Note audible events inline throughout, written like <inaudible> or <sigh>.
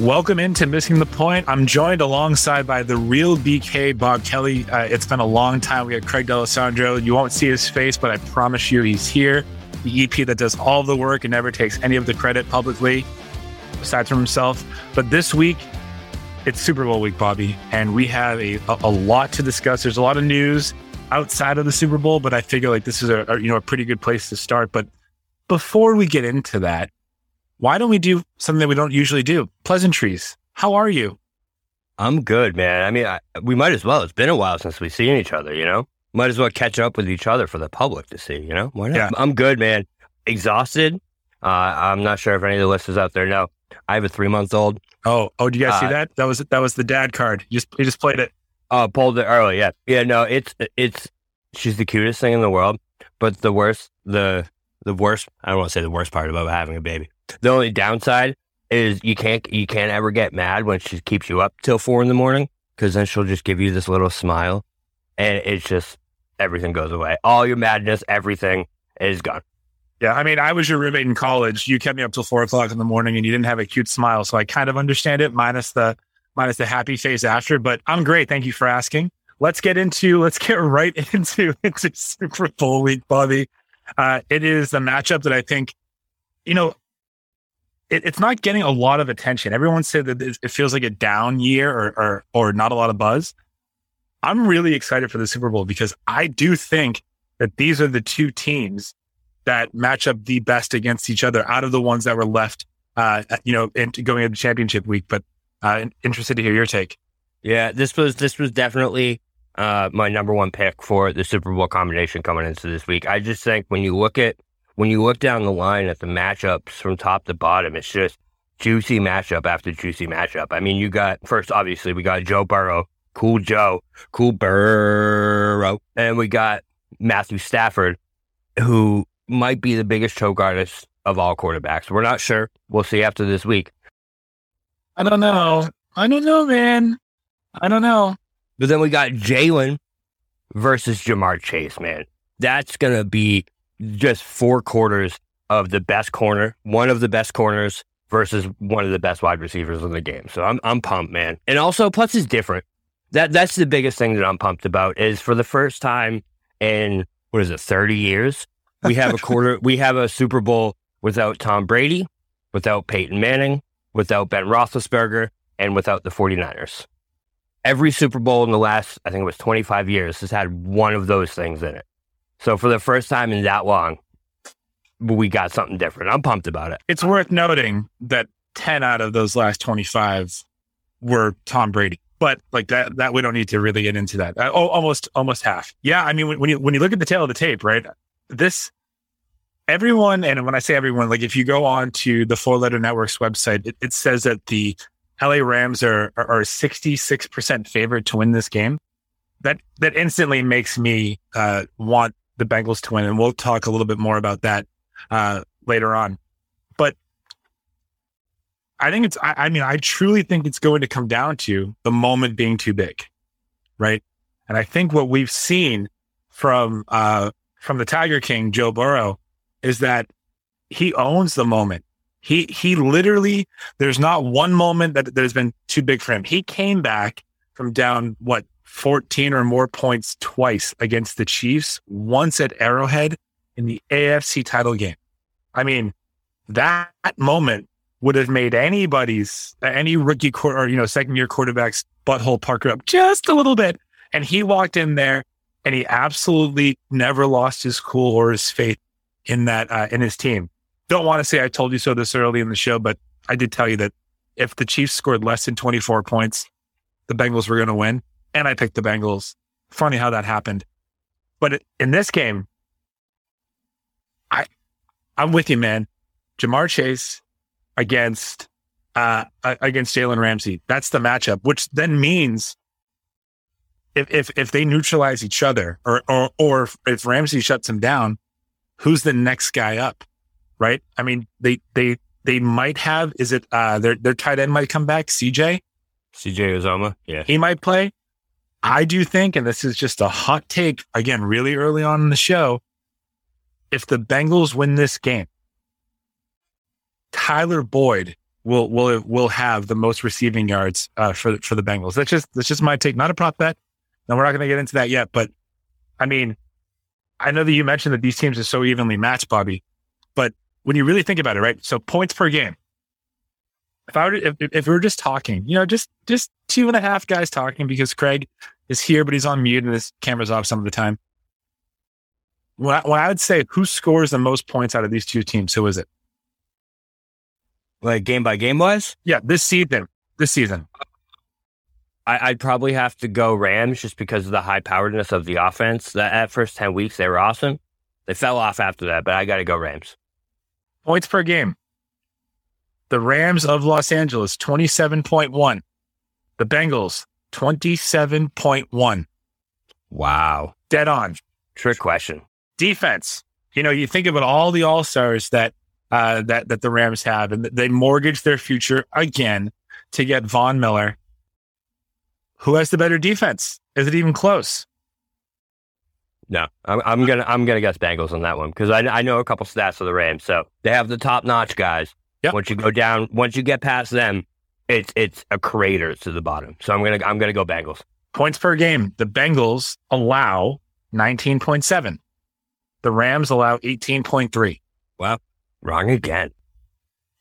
Welcome into Missing the Point. I'm joined alongside by the real BK, Bob Kelly. Uh, it's been a long time. We had Craig D'Alessandro. You won't see his face, but I promise you he's here. The EP that does all the work and never takes any of the credit publicly, aside from himself. But this week, it's Super Bowl week, Bobby, and we have a, a, a lot to discuss. There's a lot of news outside of the Super Bowl, but I figure like this is a, a you know a pretty good place to start. But before we get into that, why don't we do something that we don't usually do? Pleasantries. How are you? I'm good, man. I mean, I, we might as well. It's been a while since we've seen each other, you know? Might as well catch up with each other for the public to see, you know? Why not? Yeah. I'm good, man. Exhausted. Uh, I'm not sure if any of the listeners out there know. I have a three month old. Oh, oh, do you guys see Uh, that? That was that was the dad card. You just you just played it. Oh, pulled it early. Yeah. Yeah. No, it's, it's, she's the cutest thing in the world. But the worst, the, the worst, I don't want to say the worst part about having a baby. The only downside is you can't, you can't ever get mad when she keeps you up till four in the morning because then she'll just give you this little smile and it's just, everything goes away. All your madness, everything is gone. Yeah, I mean, I was your roommate in college. You kept me up till four o'clock in the morning, and you didn't have a cute smile, so I kind of understand it. Minus the minus the happy face after, but I'm great. Thank you for asking. Let's get into let's get right <laughs> into into Super Bowl week, Bobby. Uh, it is the matchup that I think, you know, it, it's not getting a lot of attention. Everyone said that it feels like a down year or, or or not a lot of buzz. I'm really excited for the Super Bowl because I do think that these are the two teams that match up the best against each other out of the ones that were left, uh, you know, in, going into championship week. But uh, interested to hear your take. Yeah, this was this was definitely uh, my number one pick for the Super Bowl combination coming into this week. I just think when you look at when you look down the line at the matchups from top to bottom, it's just juicy matchup after juicy matchup. I mean, you got first obviously we got Joe Burrow, cool Joe, cool Burrow, and we got Matthew Stafford, who might be the biggest choke artist of all quarterbacks. We're not sure. We'll see after this week. I don't know. I don't know, man. I don't know. But then we got Jalen versus Ja'Marr Chase, man. That's going to be just four quarters of the best corner, one of the best corners versus one of the best wide receivers in the game. So I'm I'm pumped, man. And also plus it's different. That that's the biggest thing that I'm pumped about is for the first time in what is it, 30 years, we have a <laughs> quarter we have a Super Bowl without Tom Brady, without Peyton Manning, without Ben Roethlisberger, and without the 49ers every Super Bowl in the last, I think it was 25 years, has had one of those things in it. So for the first time in that long, we got something different. I'm pumped about it. It's worth noting that 10 out of those last 25 were Tom Brady. But like that, that we don't need to really get into that. Uh, oh, almost, almost half. Yeah. I mean, when, you, when you look at the tail of the tape, right? This, everyone, and when I say everyone, like if you go on to the Four Letter Network's website, it, it says that the LA Rams are, are, are 66% favored to win this game. That, that instantly makes me, uh, want the Bengals to win. And we'll talk a little bit more about that, uh, later on. But I think it's, I, I mean, I truly think it's going to come down to the moment being too big, right? And I think what we've seen from uh, from the Tiger King, Joe Burrow, is that he owns the moment. He he literally there's not one moment that there's been too big for him. He came back from down what 14 or more points twice against the Chiefs, once at Arrowhead in the AFC title game. I mean, that moment would have made anybody's any rookie or you know second year quarterback's butthole Parker up just a little bit. And he walked in there and he absolutely never lost his cool or his faith in that uh, in his team. Don't want to say I told you so this early in the show, but I did tell you that if the Chiefs scored less than 24 points, the Bengals were going to win. And I picked the Bengals. Funny how that happened. But in this game, I I'm with you, man. Ja'Marr Chase against uh against Jalen Ramsey. That's the matchup, which then means if if if they neutralize each other or or or if Ramsey shuts him down, who's the next guy up? Right? I mean, they they they might have is it uh their their tight end might come back, CJ? CJ Uzomah. Yeah. He might play. I do think, and this is just a hot take again, really early on in the show. If the Bengals win this game, Tyler Boyd will will will have the most receiving yards uh, for for the Bengals. That's just that's just my take. Not a prop bet. Now we're not going to get into that yet, but I mean, I know that you mentioned that these teams are so evenly matched, Bobby, but when you really think about it, right? So points per game. If I were to, if, if we were just talking, you know, just just two and a half guys talking because Craig is here, but he's on mute and his camera's off some of the time. When I, when I would say who scores the most points out of these two teams, who is it? Like game by game wise? Yeah, this season. This season. I, would probably have to go Rams just because of the high poweredness of the offense. That at first ten weeks they were awesome. They fell off after that, but I got to go Rams. Points per game. The Rams of Los Angeles twenty seven point one. The Bengals twenty seven point one. Wow, dead on. Trick question. Defense. You know, you think about all the all stars that uh, that that the Rams have, and they mortgage their future again to get Von Miller who has the better defense? Is it even close? No, I'm, I'm gonna I'm gonna guess Bengals on that one because I, I know a couple stats of the Rams. So they have the top notch guys. Yep. Once you go down, once you get past them, it's it's a crater to the bottom. So I'm gonna I'm gonna go Bengals. Points per game. The Bengals allow 19.7. The Rams allow 18.3. Wow, wrong again.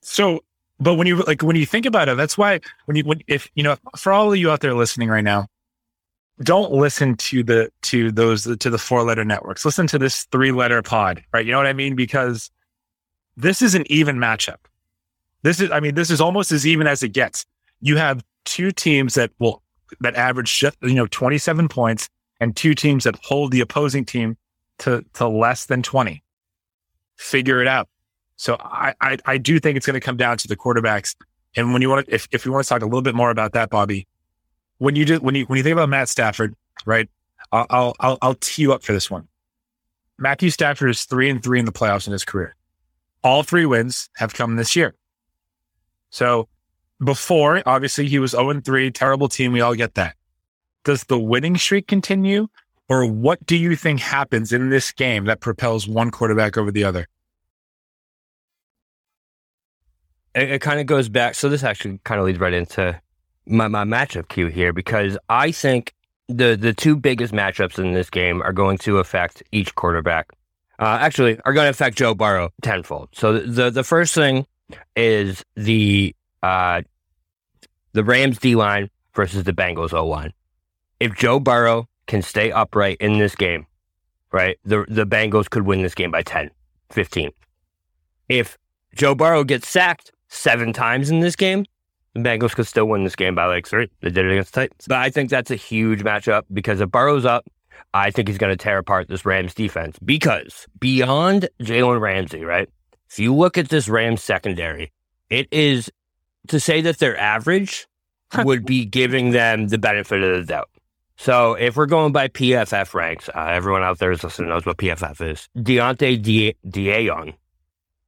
So but when you like when you think about it, that's why when you when if you know for all of you out there listening right now, don't listen to the to those to the four letter networks. Listen to this three letter pod, right? You know what I mean? Because this is an even matchup. This is I mean this is almost as even as it gets. You have two teams that will that average you know 27 points and two teams that hold the opposing team to to less than 20. Figure it out. So I, I, I do think it's going to come down to the quarterbacks. And when you want to, if, if you want to talk a little bit more about that, Bobby, when you do, when you, when you think about Matt Stafford, right? I'll, I'll, I'll tee you up for this one. Matthew Stafford is three and three in the playoffs in his career. All three wins have come this year. So before, obviously, he was 0 and 3, terrible team. We all get that. Does the winning streak continue? Or what do you think happens in this game that propels one quarterback over the other? it, it kind of goes back. So this actually kind of leads right into my, my matchup cue here because I think the the two biggest matchups in this game are going to affect each quarterback. Uh, actually, are going to affect Joe Burrow tenfold. So the the first thing is the uh, the Rams D line versus the Bengals O line. If Joe Burrow can stay upright in this game, right, the the Bengals could win this game by 10, 15. If Joe Burrow gets sacked, seven times in this game, the Bengals could still win this game by like three. They did it against the Titans. But I think that's a huge matchup because if Burrow's up, I think he's going to tear apart this Rams defense because beyond Jalen Ramsey, right? If you look at this Rams secondary, it is to say that they're average would be giving them the benefit of the doubt. So if we're going by PFF ranks, uh, everyone out there is listening knows what PFF is. Deontay De- DeAyon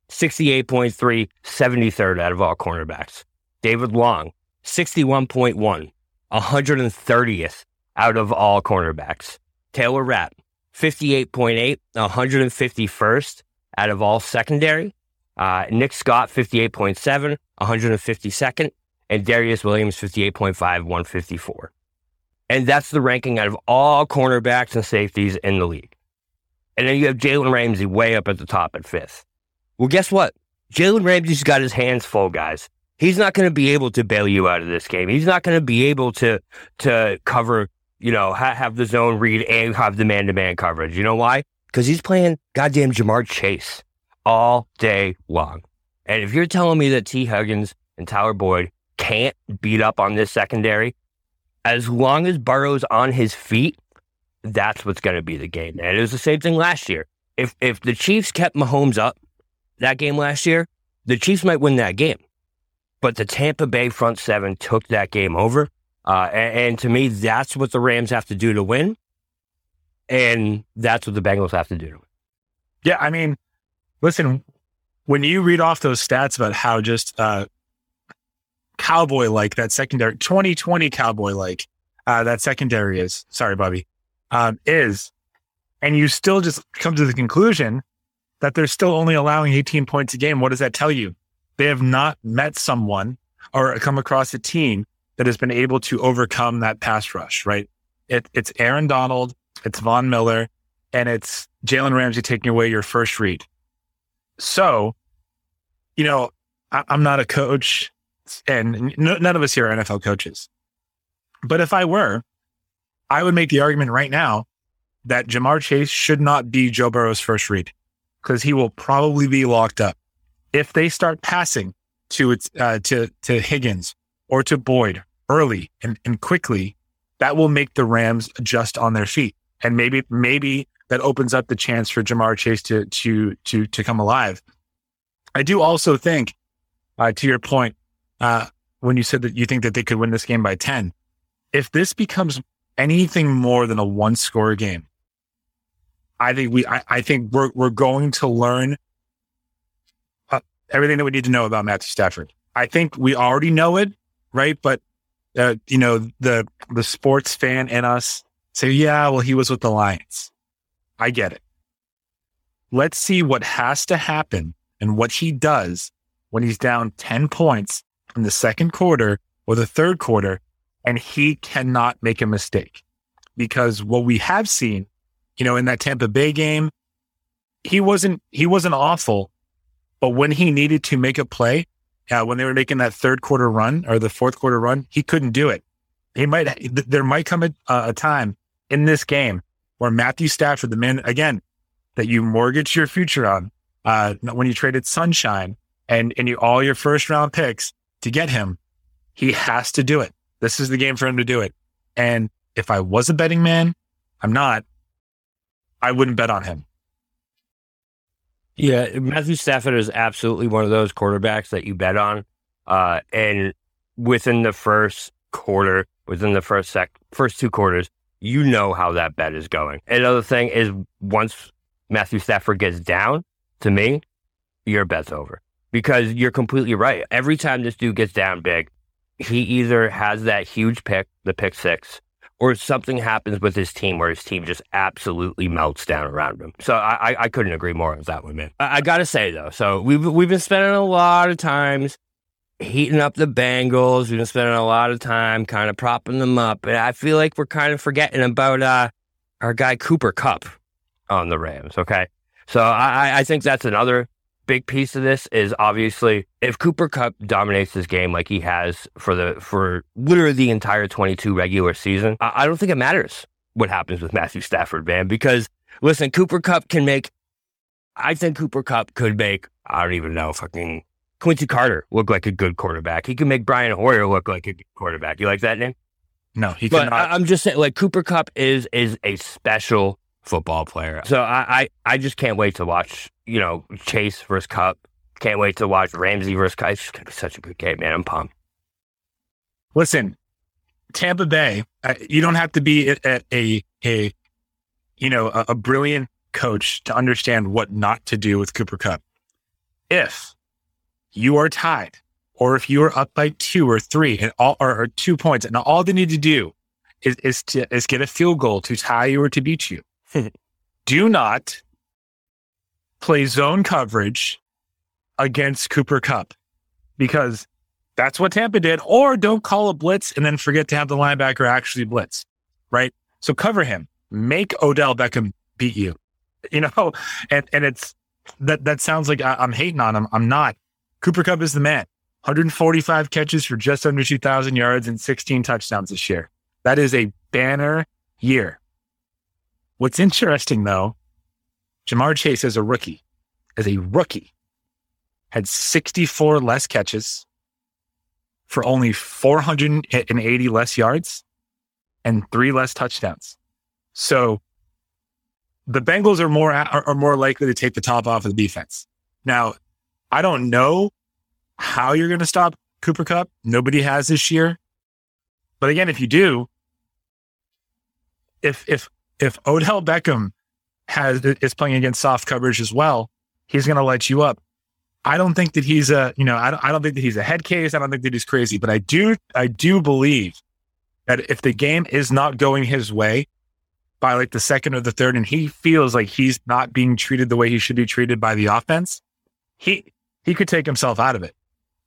68.3, 73rd out of all cornerbacks. David Long, 61.1, 130th out of all cornerbacks. Taylor Rapp, 58.8, 151st out of all secondary. Uh, Nick Scott, 58.7, 152nd. And Darious Williams, 58.5, 154. And that's the ranking out of all cornerbacks and safeties in the league. And then you have Jalen Ramsey way up at the top at fifth. Well, guess what? Jalen Ramsey's got his hands full, guys. He's not going to be able to bail you out of this game. He's not going to be able to to cover, you know, ha- have the zone read and have the man to man coverage. You know why? Because he's playing goddamn Ja'Marr Chase all day long. And if you're telling me that Tee Higgins and Tyler Boyd can't beat up on this secondary, as long as Burrow's on his feet, that's what's going to be the game. And it was the same thing last year. If if the Chiefs kept Mahomes up that game last year, the Chiefs might win that game. But the Tampa Bay front seven took that game over. Uh, and, and, to me, that's what the Rams have to do to win. And that's what the Bengals have to do. Yeah. I mean, listen, when you read off those stats about how just uh, cowboy like that secondary, 2020 cowboy like uh, that secondary is, sorry, Bobby, um, is, and you still just come to the conclusion that they're still only allowing 18 points a game, what does that tell you? They have not met someone or come across a team that has been able to overcome that pass rush, right? It, it's Aaron Donald, it's Von Miller, and it's Jalen Ramsey taking away your first read. So, you know, I, am not a coach, and none of us here are NFL coaches. But if I were, I would make the argument right now that Ja'Marr Chase should not be Joe Burrow's first read because he will probably be locked up. If they start passing to uh, to to Higgins or to Boyd early and, and quickly, that will make the Rams adjust on their feet, and maybe maybe that opens up the chance for Ja'Marr Chase to to to to come alive. I do also think, uh, to your point, uh, when you said that you think that they could win this game by ten, if this becomes anything more than a one score game, I think we, I, I think we're, we're going to learn uh, everything that we need to know about Matthew Stafford. I think we already know it, right? But, uh, you know, the, the sports fan in us say, yeah, well, he was with the Lions. I get it. Let's see what has to happen and what he does when he's down 10 points in the second quarter or the third quarter and he cannot make a mistake. Because what we have seen you know, in that Tampa Bay game, he wasn't he wasn't awful, but when he needed to make a play, uh, when they were making that third quarter run or the fourth quarter run, he couldn't do it. He might there might come a, a time in this game where Matthew Stafford, the man again that you mortgage your future on, uh, when you traded Sunshine and and you all your first round picks to get him, he has to do it. This is the game for him to do it. And if I was a betting man, I'm not. I wouldn't bet on him. Yeah, Matthew Stafford is absolutely one of those quarterbacks that you bet on. Uh, and within the first quarter, within the first sec, first two quarters, you know how that bet is going. Another thing is once Matthew Stafford gets down, to me, your bet's over because you're completely right. Every time this dude gets down big, he either has that huge pick, the pick six, or something happens with his team where his team just absolutely melts down around him. So I, I couldn't agree more with that one, man. I, I got to say though, so we've we've been spending a lot of times heating up the Bengals. We've been spending a lot of time kind of propping them up, and I feel like we're kind of forgetting about uh, our guy Cooper Kupp on the Rams. Okay, so I, I think that's another big piece of this is obviously if Cooper Kupp dominates this game like he has for the for literally the entire 22 regular season, I, I don't think it matters what happens with Matthew Stafford, man. Because listen, Cooper Kupp can make. I think Cooper Kupp could make. I don't even know fucking Quincy Carter look like a good quarterback. He can make Brian Hoyer look like a good quarterback. You like that name? No, he but cannot. I'm just saying, like Cooper Kupp is is a special football player. So I, I, I just can't wait to watch, you know, Chase versus Kupp. Can't wait to watch Ramsey versus Kupp. It's to be such a good game, man. I'm pumped. Listen, Tampa Bay, uh, you don't have to be a, a, a you know, a, a brilliant coach to understand what not to do with Cooper Kupp. If you are tied, or if you are up by two or three and all or, or two points, and all they need to do is is to is get a field goal to tie you or to beat you. <laughs> do not play zone coverage against Cooper Kupp because that's what Tampa did. Or don't call a blitz and then forget to have the linebacker actually blitz, right? So cover him, make Odell Beckham beat you, <laughs> you know, and, and it's that, that sounds like I'm hating on him. I'm not. Cooper Kupp is the man. 145 catches for just under 2,000 yards and 16 touchdowns this year. That is a banner year. What's interesting though, Ja'Marr Chase as a rookie, as a rookie, had 64 less catches for only 480 less yards and three less touchdowns. So the Bengals are more are, are more likely to take the top off of the defense. Now, I don't know how you're going to stop Cooper Kupp. Nobody has this year. But again, if you do, if if if Odell Beckham has is playing against soft coverage as well, he's going to light you up. I don't think that he's a you know I don't, I don't think that he's a head case. I don't think that he's crazy, but I do I do believe that if the game is not going his way by like the second or the third, and he feels like he's not being treated the way he should be treated by the offense, he he could take himself out of it.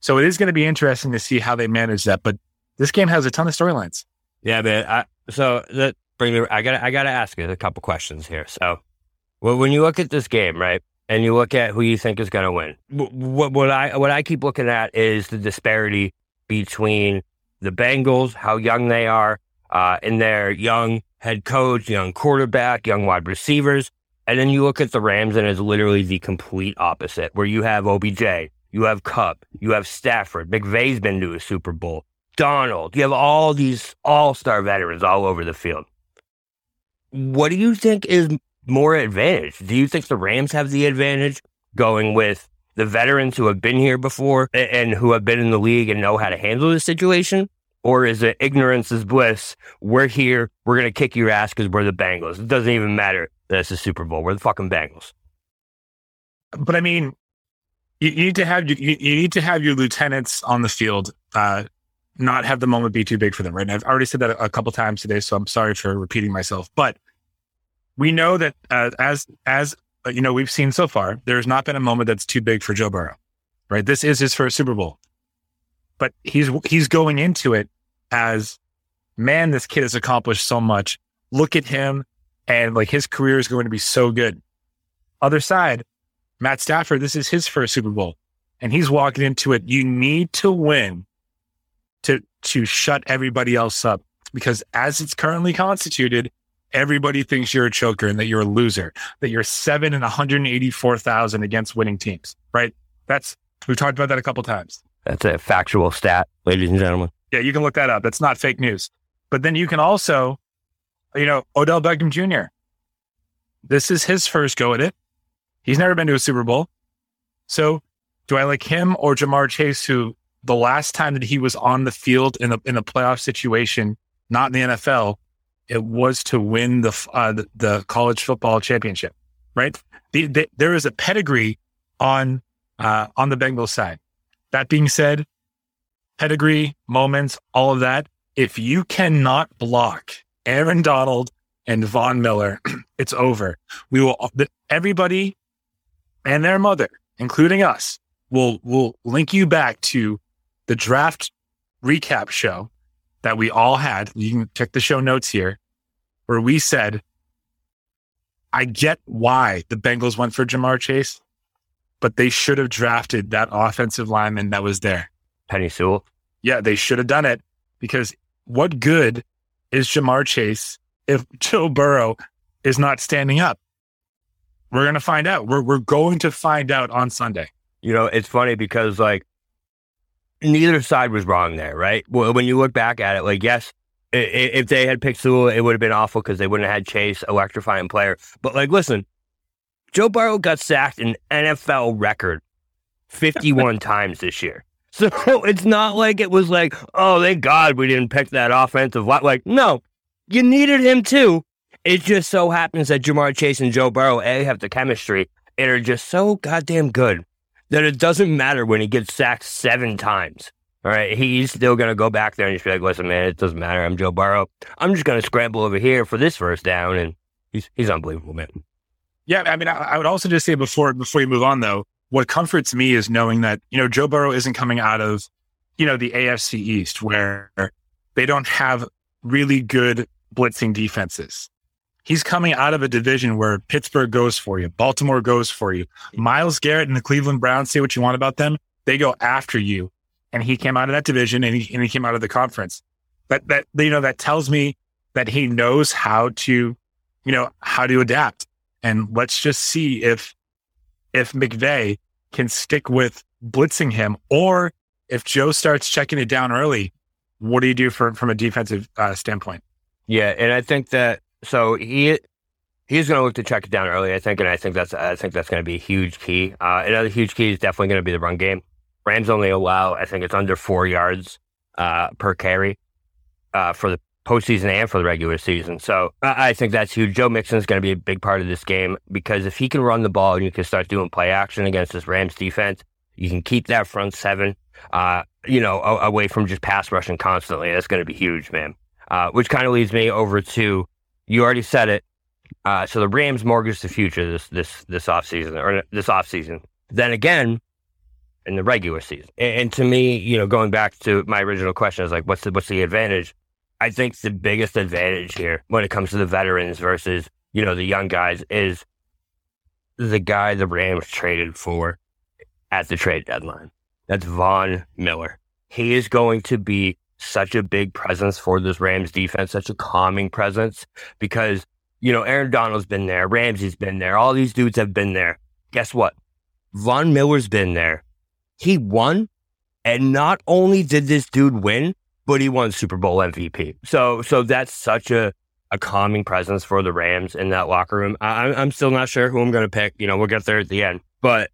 So it is going to be interesting to see how they manage that. But this game has a ton of storylines. Yeah, man. I, so that bring me. I got. I got to ask you a couple questions here. So, well, when you look at this game, right, and you look at who you think is going to win, what, what I what I keep looking at is the disparity between the Bengals, how young they are, uh, in their young head coach, young quarterback, young wide receivers, and then you look at the Rams, and it's literally the complete opposite, where you have OBJ, you have Kupp, You have Stafford. McVay's been to a Super Bowl. Donald. You have all these all star veterans all over the field. What do you think is more advantage? Do you think the Rams have the advantage going with the veterans who have been here before and who have been in the league and know how to handle the situation? Or is it ignorance is bliss? We're here. We're going to kick your ass because we're the Bengals. It doesn't even matter that it's a Super Bowl. We're the fucking Bengals. But I mean, you, you need to have you, you, need to have your lieutenants on the field. Uh, not have the moment be too big for them, right? And I've already said that a, a couple times today, so I'm sorry for repeating myself. But we know that uh, as as you know, we've seen so far, there's not been a moment that's too big for Joe Burrow, right? This is his first Super Bowl, but he's he's going into it as man. This kid has accomplished so much. Look at him, and like his career is going to be so good. Other side, Matt Stafford, this is his first Super Bowl, and he's walking into it. You need to win to to shut everybody else up because as it's currently constituted, everybody thinks you're a choker and that you're a loser, that you're seven and 184,000 against winning teams, right? That's, we've talked about that a couple times. That's a factual stat, ladies and gentlemen. Yeah, you can look that up. That's not fake news. But then you can also, you know, Odell Beckham Jr. This is his first go at it. He's never been to a Super Bowl. So do I like him or Ja'Marr Chase, who the last time that he was on the field in a, in a playoff situation, not in the NFL, it was to win the, uh, the, the, college football championship, right? The, the, there is a pedigree on, uh, on the Bengals side. That being said, pedigree, moments, all of that. If you cannot block Aaron Donald and Von Miller, <clears throat> it's over. We will, everybody and their mother, including us, will will link you back to the draft recap show that we all had. You can check the show notes here, where we said, I get why the Bengals went for Ja'Marr Chase, but they should have drafted that offensive lineman that was there. Penei Sewell. Yeah, they should have done it because what good is Ja'Marr Chase if <laughs> Joe Burrow is not standing up? We're going to find out. We're, we're going to find out on Sunday. You know, it's funny because like neither side was wrong there, right? Well, when you look back at it, like, yes, if they had picked Sewell, it would have been awful because they wouldn't have had Chase, electrifying player. But like, listen, Joe Burrow got sacked an NFL record 51 <laughs> times this year. So <laughs> it's not like it was like, oh, thank God we didn't pick that offensive line. Like, no, you needed him too. It just so happens that Ja'Marr Chase and Joe Burrow, A, have the chemistry and are just so goddamn good that it doesn't matter when he gets sacked seven times. All right, he's still to go back there and just be like, listen, man, it doesn't matter. I'm Joe Burrow. I'm just to scramble over here for this first down. And he's, he's unbelievable, man. Yeah, I mean, I, I would also just say before before you move on, though, what comforts me is knowing that you know Joe Burrow isn't coming out of you know the AFC East where they don't have really good blitzing defenses. He's coming out of a division where Pittsburgh goes for you, Baltimore goes for you, Myles Garrett and the Cleveland Browns. Say what you want about them, they go after you. And he came out of that division and he, and he came out of the conference. That that you know that tells me that he knows how to, you know, how to adapt. And let's just see if if McVay can stick with blitzing him, or if Joe starts checking it down early, what do you do for, from a defensive uh, standpoint? Yeah, and I think that so he he's going to look to check it down early. I think, and I think that's I think that's going to be a huge key. Uh, another huge key is definitely going to be the run game. Rams only allow I think it's under four yards uh, per carry uh, for the postseason and for the regular season. So I think that's huge. Joe Mixon is going to be a big part of this game because if he can run the ball and you can start doing play action against this Rams defense, you can keep that front seven, uh, you know, away from just pass rushing constantly. That's going to be huge, man. Uh, which kind of leads me over to you already said it. Uh, so the Rams mortgage the future this this this offseason or this offseason. Then again, in the regular season. And, and, to me, you know, going back to my original question, is like, what's the what's the advantage? I think the biggest advantage here when it comes to the veterans versus, you know, the young guys is the guy the Rams traded for at the trade deadline. That's Von Miller. He is going to be such a big presence for this Rams defense, such a calming presence because, you know, Aaron Donald's been there, Ramsey's been there, all these dudes have been there. Guess what? Von Miller's been there. He won. And not only did this dude win, but he won Super Bowl MVP. So so that's such a a calming presence for the Rams in that locker room. I, I'm still not sure who I'm going to pick. You know, we'll get there at the end, but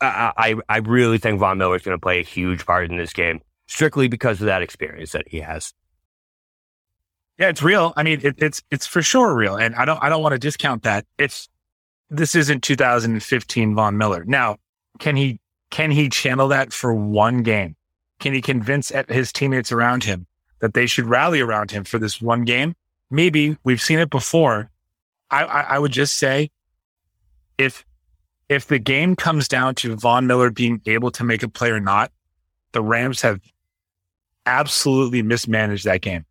I I, I really think Von Miller is going to play a huge part in this game, strictly because of that experience that he has. Yeah, it's real. I mean, it, it's it's for sure real, and I don't I don't want to discount that. It's this isn't 2015 Von Miller. Now, can he can he channel that for one game? Can he convince his teammates around him that they should rally around him for this one game? Maybe we've seen it before. I, I, I would just say if if the game comes down to Von Miller being able to make a play or not, the Rams have absolutely mismanaged that game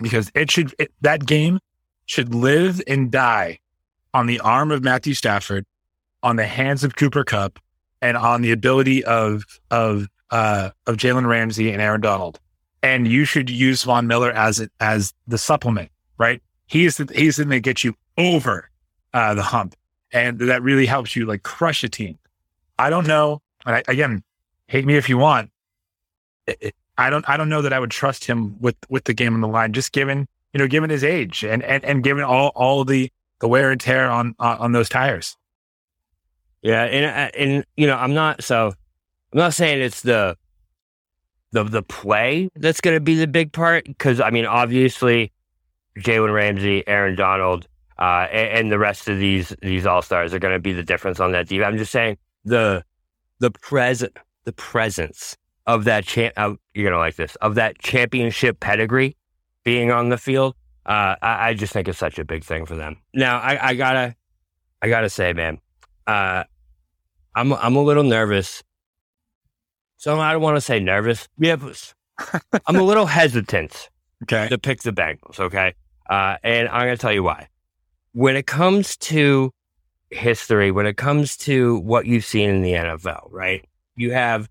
because it should it, that game should live and die on the arm of Matthew Stafford, on the hands of Cooper Kupp, and on the ability of of uh, of Jalen Ramsey and Aaron Donald, and you should use Von Miller as it as the supplement, right? He's the, he's going to get you over uh, the hump, and that really helps you like crush a team. I don't know. I, again, hate me if you want. I don't. I don't know that I would trust him with with the game on the line, just given you know, given his age and and and given all all the the wear and tear on on, on those tires. Yeah, and uh, and you know, I'm not so I'm not saying it's the the the play that's going to be the big part because I mean, obviously, Jalen Ramsey, Aaron Donald, uh, and, and, the rest of these these all stars are going to be the difference on that team. I'm just saying the the present the presence of that champ. Uh, you're gonna like this of that championship pedigree being on the field. Uh, I, I, just think it's such a big thing for them. Now, I, I gotta I gotta say, man, uh, I'm I'm a little nervous so I don't want to say nervous. Yeah, <laughs> I'm a little hesitant okay. to pick the Bengals. Okay. Uh, and I'm going to tell you why. When it comes to history, when it comes to what you've seen in the NFL, right? You have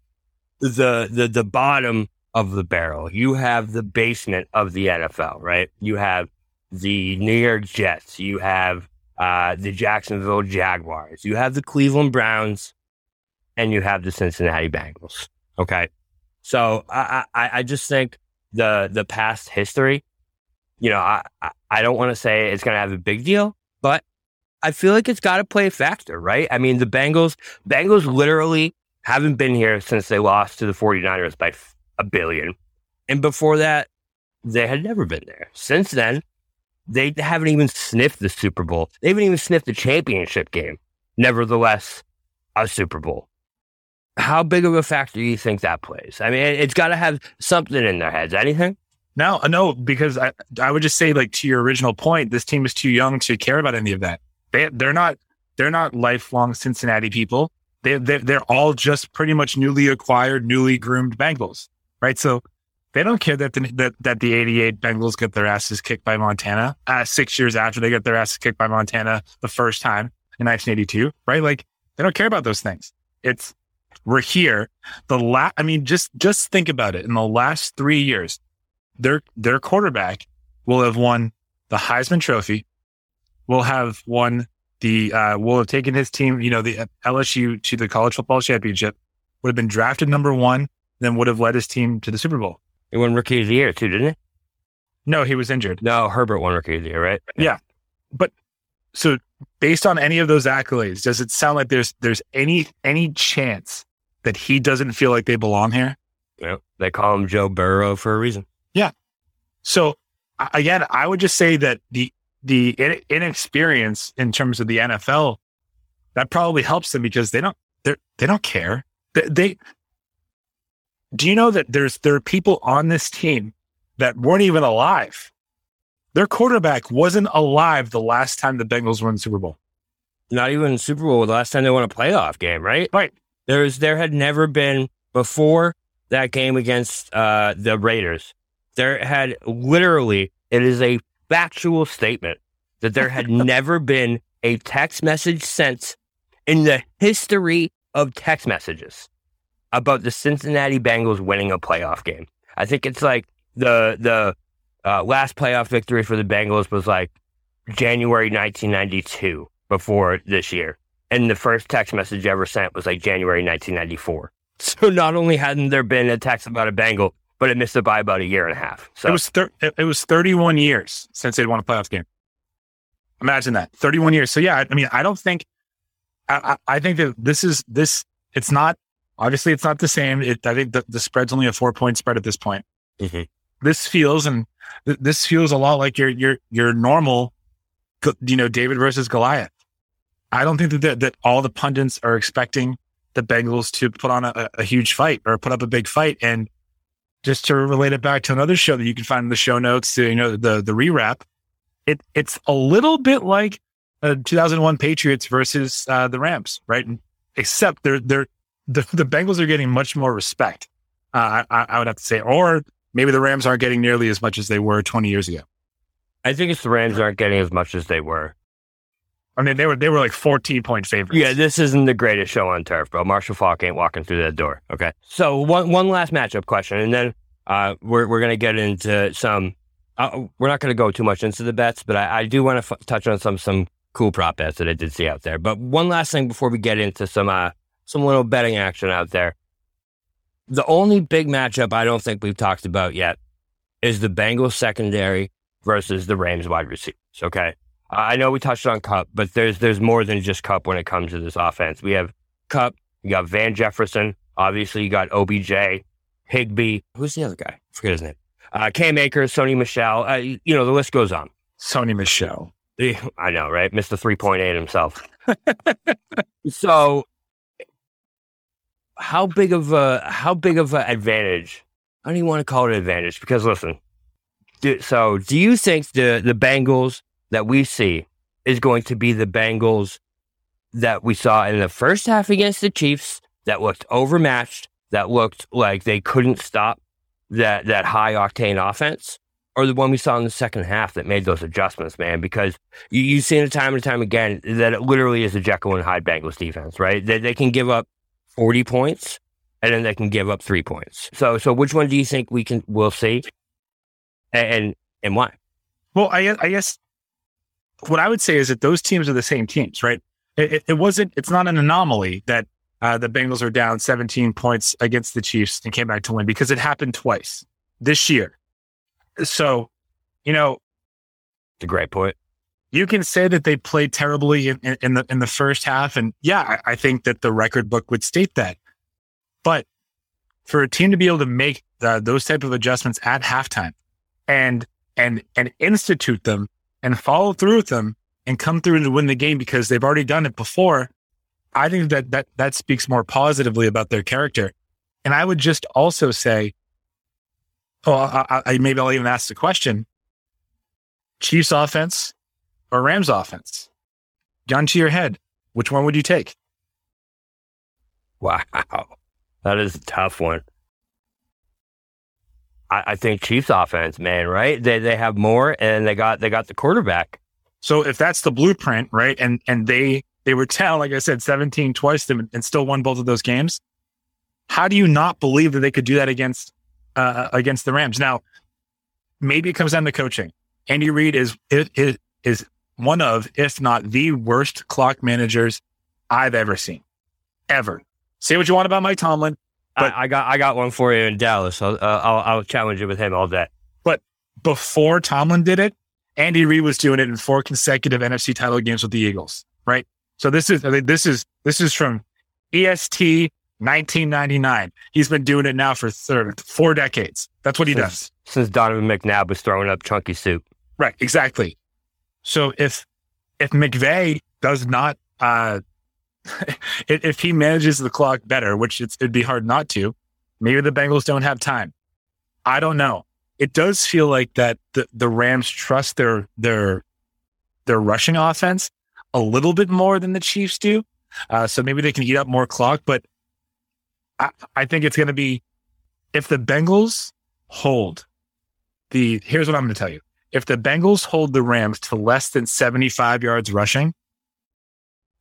the, the, the bottom of the barrel. You have the basement of the NFL, right? You have the New York Jets. You have uh, the Jacksonville Jaguars. You have the Cleveland Browns and you have the Cincinnati Bengals. Okay. So I, I, I just think the the past history, you know, I, I don't want to say it's going to have a big deal, but I feel like it's got to play a factor, right? I mean, the Bengals, Bengals literally haven't been here since they lost to the 49ers by a billion. And before that, they had never been there. Since then, they haven't even sniffed the Super Bowl. They haven't even sniffed the championship game. Nevertheless, a Super Bowl how big of a factor do you think that plays? I mean, it's got to have something in their heads. Anything? No, no, because I, I would just say, like to your original point, this team is too young to care about any of that. They, they're not, they're not lifelong Cincinnati people. They, they they're all just pretty much newly acquired, newly groomed Bengals, right? So they don't care that the, that, that the 88 Bengals get their asses kicked by Montana uh, six years after they get their asses kicked by Montana the first time in 1982, right? Like they don't care about those things. It's we're here. The la- I mean, just just think about it. In the last three years, their their quarterback will have won the Heisman Trophy, will have won the uh, will have taken his team, you know, the LSU to the college football championship, would have been drafted number one, then would have led his team to the Super Bowl. He won Rookie of the Year too, didn't he? No, he was injured. No, Herbert won Rookie of the Year, right? Yeah, but so based on any of those accolades, does it sound like there's there's any any chance that he doesn't feel like they belong here? Yeah, they call him Joe Burrow for a reason. Yeah. So again, I would just say that the the inexperience in terms of the NFL that probably helps them because they don't they they don't care. They, they do you know that there's there are people on this team that weren't even alive. Their quarterback wasn't alive the last time the Bengals won Super Bowl. Not even Super Bowl the last time they won a playoff game, right? Right. There's there had never been before that game against uh, the Raiders. There had literally it is a factual statement that there had <laughs> never been a text message sent in the history of text messages about the Cincinnati Bengals winning a playoff game. I think it's like the the uh, last playoff victory for the Bengals was like January 1992 before this year. And the first text message ever sent was like January 1994. So not only hadn't there been a text about a Bengal, but it missed it by about a year and a half. So it was thir- it was 31 years since they'd won a playoff game. Imagine that 31 years. So yeah, I, I mean, I don't think, I, I, think that this is this. It's not obviously it's not the same. It, I think the, the spread's only a four point spread at this point. Mm-hmm. This feels and th- this feels a lot like your your your normal, you know, David versus Goliath. I don't think that that all the pundits are expecting the Bengals to put on a, a huge fight or put up a big fight. And just to relate it back to another show that you can find in the show notes to, you know, the, the rewrap, it, it's a little bit like uh, 2001 Patriots versus uh, the Rams, right? Except they're, they're, the, the Bengals are getting much more respect. Uh, I, I would have to say, or maybe the Rams aren't getting nearly as much as they were 20 years ago. I think it's the Rams aren't getting as much as they were. I mean, they were they were like 14 point favorites. Yeah, this isn't the greatest show on turf, bro. Marshall Faulk ain't walking through that door. Okay. So one one last matchup question, and then uh, we're we're gonna get into some. Uh, we're not gonna go too much into the bets, but I, I do want to f- touch on some some cool prop bets that I did see out there. But one last thing before we get into some uh some little betting action out there. The only big matchup I don't think we've talked about yet is the Bengals secondary versus the Rams wide receivers. Okay. I know we touched on Kupp, but there's there's more than just Kupp when it comes to this offense. We have Kupp, you got Van Jefferson, obviously you got OBJ, Higbee. Who's the other guy? I forget his name. Uh, Cam Akers, Sony Michel. Uh, you know the list goes on. Sony Michel. I know, right? Mr. Three Point Eight himself. <laughs> so, how big of a how big of an advantage? I don't even want to call it an advantage because listen. Do, so, do you think the the Bengals that we see is going to be the Bengals that we saw in the first half against the Chiefs that looked overmatched, that looked like they couldn't stop that, that high octane offense, or the one we saw in the second half that made those adjustments, man, because you, you've seen it time and time again that it literally is a Jekyll and Hyde Bengals defense, right? They, they can give up 40 points and then they can give up three points. So, so which one do you think we can, we'll see? And, and, why? Well, I, I guess what I would say is that those teams are the same teams, right? It, it wasn't, it's not an anomaly that uh, the Bengals are down 17 points against the Chiefs and came back to win because it happened twice this year. So, you know, it's a great point. You can say that they played terribly in, in, in the in the first half, and yeah, I, I think that the record book would state that. But for a team to be able to make the, those type of adjustments at halftime and and and institute them and follow through with them and come through to win the game because they've already done it before, I think that that that speaks more positively about their character. And I would just also say, oh, I, I, maybe I'll even ask the question: Chiefs offense or Rams offense? Gun to your head, Which one would you take? Wow. <laughs> That is a tough one. I, I think Chiefs offense, man, right? They they have more and they got they got the quarterback. So if that's the blueprint, right? And and they they were down, like I said, 17 twice and still won both of those games. How do you not believe that they could do that against uh, against the Rams? Now, maybe it comes down to coaching. Andy Reid is is is one of, if not the worst clock managers I've ever seen, ever. Say what you want about Mike Tomlin, but I, I got I got one for you in Dallas. I'll, uh, I'll I'll challenge you with him all day. But before Tomlin did it, Andy Reid was doing it in four consecutive NFC title games with the Eagles. Right. So this is I mean, this is this is from EST 1999. He's been doing it now for third, four decades. That's what he since, does. Since Donovan McNabb was throwing up chunky soup. Right. Exactly. So if if McVay does not uh, <laughs> if he manages the clock better, which it'd be hard not to, maybe the Bengals don't have time. I don't know. It does feel like that the, the Rams trust their their their rushing offense a little bit more than the Chiefs do. Uh, so maybe they can eat up more clock. But I, I think it's going to be if the Bengals hold the. Here's what I'm going to tell you: if the Bengals hold the Rams to less than 75 yards rushing,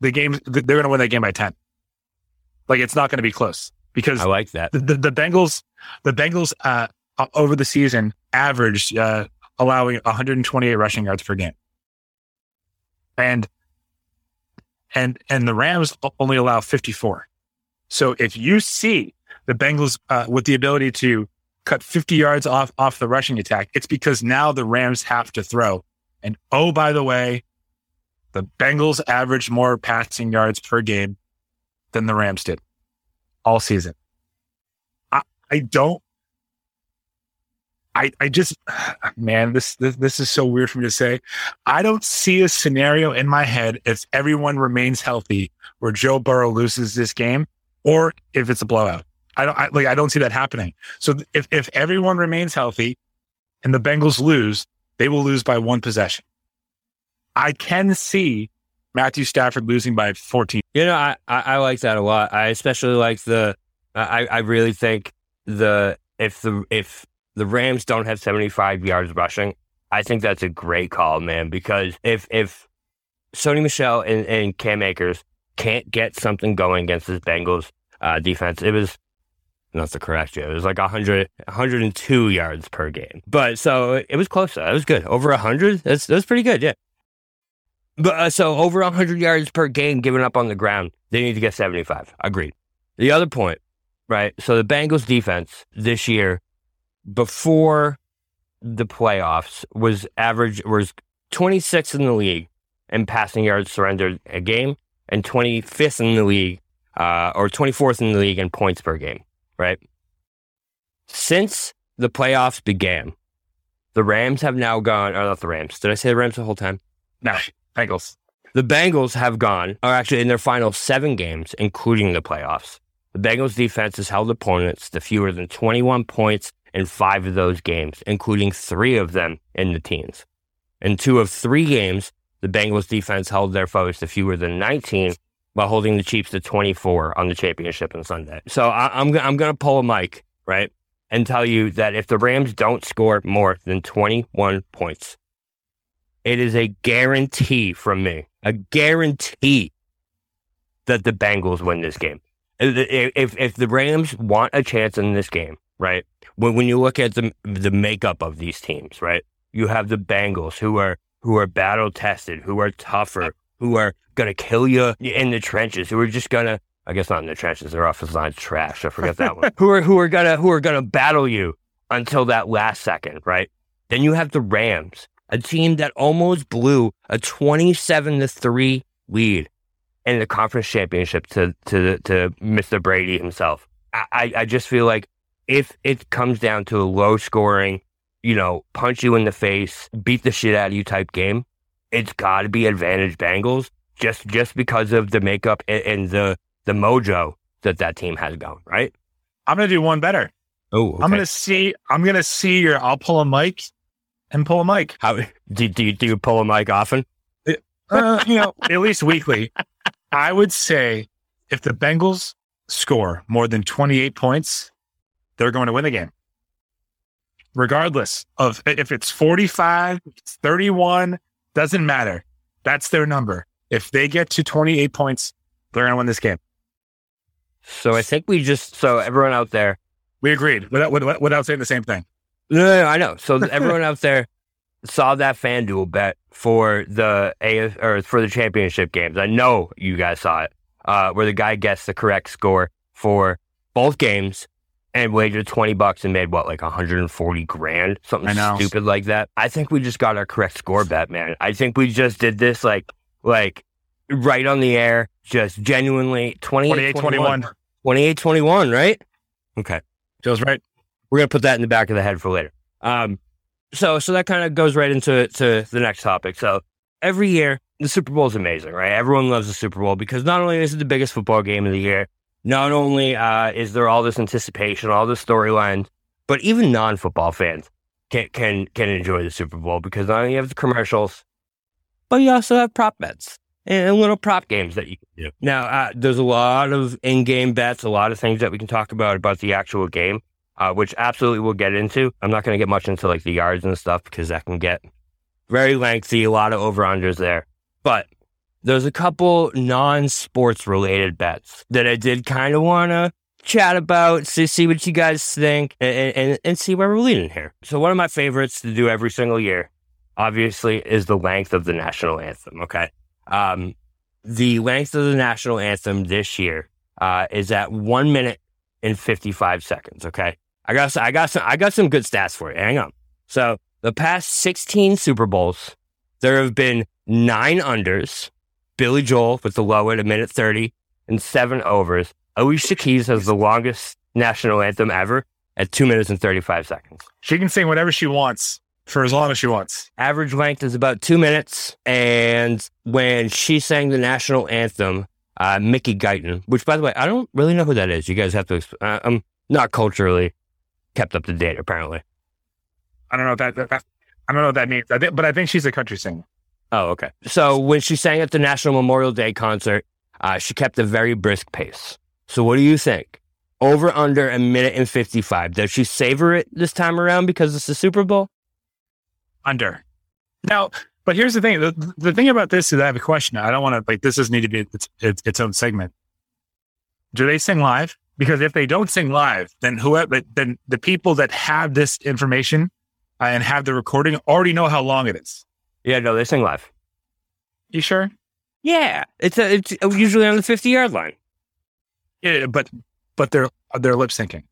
the game they're going to win that game by 10. Like it's not going to be close because I like that. The, the, the Bengals, the Bengals, uh, over the season averaged, uh, allowing 128 rushing yards per game. And, and, and the Rams only allow 54. So if you see the Bengals, uh, with the ability to cut 50 yards off, off the rushing attack, it's because now the Rams have to throw. And oh, by the way, the Bengals averaged more passing yards per game than the Rams did all season. I, I don't. I, I just, <sighs> man, this, this this is so weird for me to say. I don't see a scenario in my head if everyone remains healthy where Joe Burrow loses this game, or if it's a blowout. I don't I, like. I don't see that happening. So if if everyone remains healthy, and the Bengals lose, they will lose by one possession. I can see Matthew Stafford losing by 14. You know, I, I, I like that a lot. I especially like the, I, I really think the, if the, if the Rams don't have 75 yards rushing, I think that's a great call, man, because if, if Sony Michel and, and Cam Akers can't get something going against this Bengals uh, defense, it was, not the correct year. It was like 100, 102 yards per game. But so it was close. It was good. Over 100. That's, that's pretty good. Yeah. But uh, so over 100 yards per game given up on the ground, they need to get 75. Agreed. The other point, right? So the Bengals defense this year, before the playoffs, was average was 26th in the league in passing yards surrendered a game, and 25th in the league, uh, or 24th in the league in points per game. Right. Since the playoffs began, the Rams have now gone. Or not the Rams. Did I say the Rams the whole time? No. Bengals. The Bengals have gone, are actually in their final seven games, including the playoffs, the Bengals defense has held opponents to fewer than 21 points in five of those games, including three of them in the teens. In two of three games, the Bengals defense held their foes to fewer than 19 while holding the Chiefs to 24 on the championship on Sunday. So I, I'm, I'm going to pull a mic, right? And tell you that if the Rams don't score more than 21 points, it is a guarantee from me, a guarantee that the Bengals win this game. If if the Rams want a chance in this game, right? When when you look at the the makeup of these teams, right? You have the Bengals who are who are battle tested, who are tougher, who are gonna kill you in the trenches, who are just gonna I guess not in the trenches, their offensive line's trash. I forget that one. <laughs> who are who are gonna who are gonna battle you until that last second, right? Then you have the Rams a team that almost blew a 27 to 3 lead in the conference championship to, to, to Mr. Brady himself. I, I just feel like if it comes down to a low scoring, you know, punch you in the face, beat the shit out of you type game, it's got to be advantage Bengals just just because of the makeup and, and, the the mojo that that team has going, right? I'm gonna do one better. Oh, okay. I'm gonna see. I'm gonna see your. I'll pull a mic and pull a mic. How do, do, you, do you pull a mic often? Uh, you know, <laughs> at least weekly. I would say if the Bengals score more than 28 points, they're going to win the game. Regardless of if it's 45, it's 31, doesn't matter. That's their number. If they get to 28 points, they're going to win this game. So I think we just, so everyone out there, We agreed without, without, without saying the same thing. No, no, no, I know. So <laughs> everyone out there saw that FanDuel bet for the AF, or for the championship games. I know you guys saw it, uh, where the guy guessed the correct score for both games and wagered 20 bucks and made what, like 140 grand? Something stupid like that. I think we just got our correct score bet, man. I think we just did this like, like right on the air, just genuinely 28 28 21. 28 21, right? Okay. Feels right. We're gonna put that in the back of the head for later. Um, so so that kind of goes right into to the next topic. So every year the Super Bowl is amazing, right? Everyone loves the Super Bowl because not only is it the biggest football game of the year, not only uh, is there all this anticipation, all this storylines, but even non-football fans can can can enjoy the Super Bowl because not only you have the commercials, but you also have prop bets and little prop games that you can do. Now, uh, there's a lot of in-game bets, a lot of things that we can talk about about the actual game, uh, which absolutely we'll get into. I'm not going to get much into like the yards and stuff because that can get very lengthy, a lot of over-unders there. But there's a couple non-sports related bets that I did kind of want to chat about, see, see what you guys think, and, and, and see where we're leading here. So one of my favorites to do every single year, obviously, is the length of the national anthem. Okay. Um, the length of the national anthem this year uh, is at one minute and 55 seconds. Okay. I got, some- I got some, I got some good stats for you. Hang on. So the past 16 Super Bowls, there have been nine unders. Billy Joel with the low at a minute 30 and seven overs. Alicia Keys has the longest national anthem ever at two minutes and 35 seconds. She can sing whatever she wants for as long as she wants. Average length is about two minutes. And when she sang the national anthem, uh, Mickey Guyton, which by the way, I don't really know who that is. You guys have to, exp- uh, I'm not culturally kept up to date, apparently. I don't know what that, that, that- I don't know what that means, I think, but I think she's a country singer. Oh, okay. So when she sang at the National Memorial Day concert, uh, she kept a very brisk pace. So what do you think? Over under a minute and 55. Does she savor it this time around because it's the Super Bowl? Under. Now, but here's the thing. The, the thing about this is I have a question. I don't want to like this doesn't need to be its, its, its own segment. Do they sing live? Because if they don't sing live, then whoever then the people that have this information uh, and have the recording already know how long it is. Yeah, no, they sing live. You sure? Yeah, it's a, it's usually on the 50 yard line. Yeah, but but they're they're lip syncing.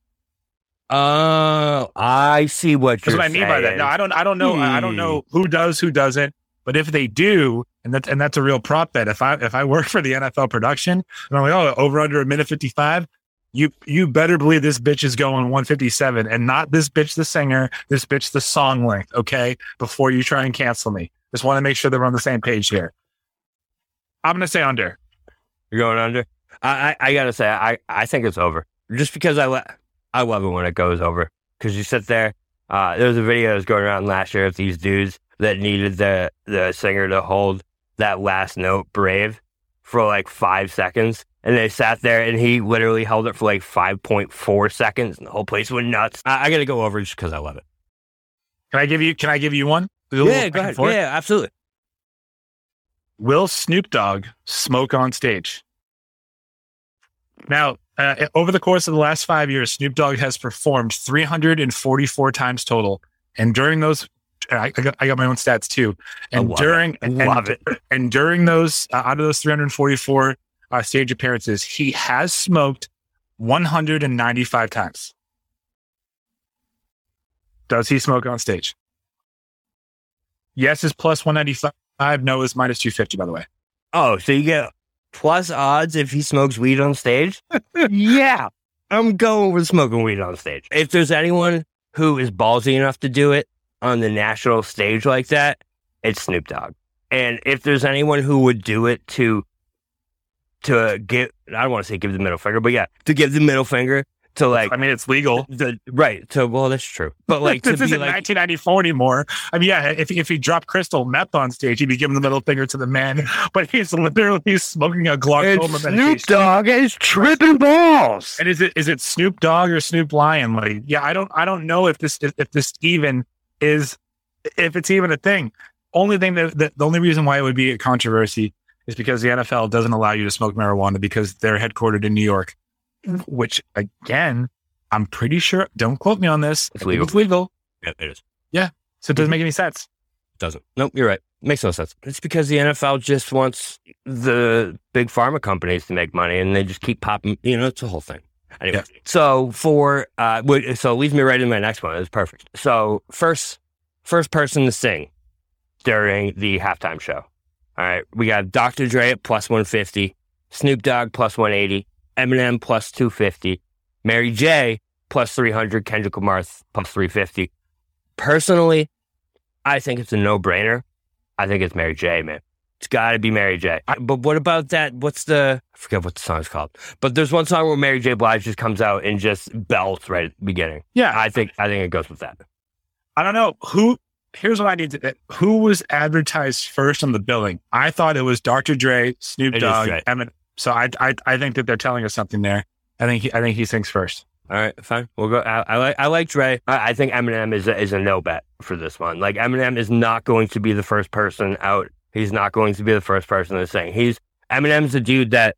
Oh, I see what That's you're what I mean by that. No, I don't. I don't know. I don't know Hmm. who does, who doesn't. But if they do, and that's and that's a real prop bet. If I if I work for the NFL production and I'm like, oh, over under a minute fifty five, you you better believe this bitch is going one fifty seven, and not this bitch the singer, this bitch the song length. Okay, before you try and cancel me, just want to make sure that we're on the same page here. I'm gonna say under. You're going under. I, I, I gotta say, I, I think it's over. Just because I, le- I love it when it goes over. Because you sit there. Uh, there was a video that was going around last year of these dudes that needed the the singer to hold that last note, "Brave," for like five seconds, and they sat there and he literally held it for like five point four seconds, and the whole place went nuts. I, I gotta go over just because I love it. Can I give you? Can I give you one? Yeah, go ahead. Yeah, absolutely. Will Snoop Dogg smoke on stage? Now, uh, over the course of the last five years, Snoop Dogg has performed 344 times total. And during those, I, I, got, I got my own stats too. I And love during, it. I and, love it. and during those, uh, out of those 344 uh, stage appearances, he has smoked 195 times. Does he smoke on stage? Yes is plus 195. No is minus 250, by the way. Oh, so you get plus odds if he smokes weed on stage? <laughs> yeah, I'm going with smoking weed on stage. If there's anyone who is ballsy enough to do it on the national stage like that, it's Snoop Dogg. And if there's anyone who would do it to to give, I don't want to say give the middle finger, but yeah, to give the middle finger to like I mean, it's legal. the right to well that's true but like this be isn't like 1994 anymore. I mean, yeah, if if he dropped crystal meth on stage, he'd be giving the middle finger to the man. <laughs> But he's literally smoking a glaucoma medication. Snoop Dogg is tripping balls. And is it is it Snoop Dogg or Snoop Lion? Like, yeah, I don't I don't know if this if, if this even is if it's even a thing. Only thing that, that the only reason why it would be a controversy is because the NFL doesn't allow you to smoke marijuana because they're headquartered in New York, which again, I'm pretty sure. Don't quote me on this. It's legal. It's legal. Yeah, it is. Yeah. So it doesn't make any sense. It Doesn't. Nope, you're right. It Makes no sense. It's because the NFL just wants the big pharma companies to make money and they just keep popping, you know, it's a whole thing. Anyway, Yeah. so for, uh, so it leads me right into my next one. It's perfect. So first, first person to sing during the halftime show. All right. We got Dr. Dre at plus 150, Snoop Dogg plus 180, Eminem plus 250, Mary J plus 300, Kendrick Lamar plus 350. Personally, I think it's a no brainer. I think it's Mary J, man. It's got to be Mary J. I- but what about that? What's the, I forget what the song's called. But there's one song where Mary J. Blige just comes out and just belts right at the beginning. Yeah, I think, I think it goes with that. I don't know who. Here's what I need to. do. Who was advertised first on the billing? I thought it was Dr. Dre, Snoop Dogg. Eminem. So I, I, I think that they're telling us something there. I think he, I think he sings first. All right, fine. We'll go. I, I like I like Dre. I, I think Eminem is a, is a no bet for this one. Like Eminem is not going to be the first person out. He's not going to be the first person to sing. He's Eminem's the dude that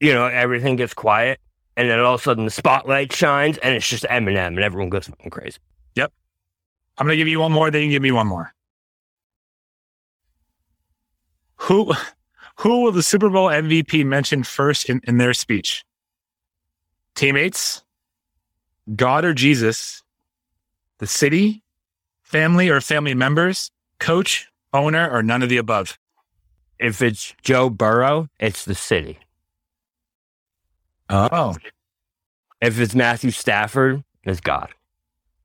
you know everything gets quiet, and then all of a sudden the spotlight shines, and it's just Eminem, and everyone goes fucking crazy. I'm gonna give you one more. Then you give me one more. Who, who will the Super Bowl MVP mention first in, in their speech? Teammates, God or Jesus, the city, family or family members, coach, owner, or none of the above. If it's Joe Burrow, it's the city. Oh, If it's Matthew Stafford, it's God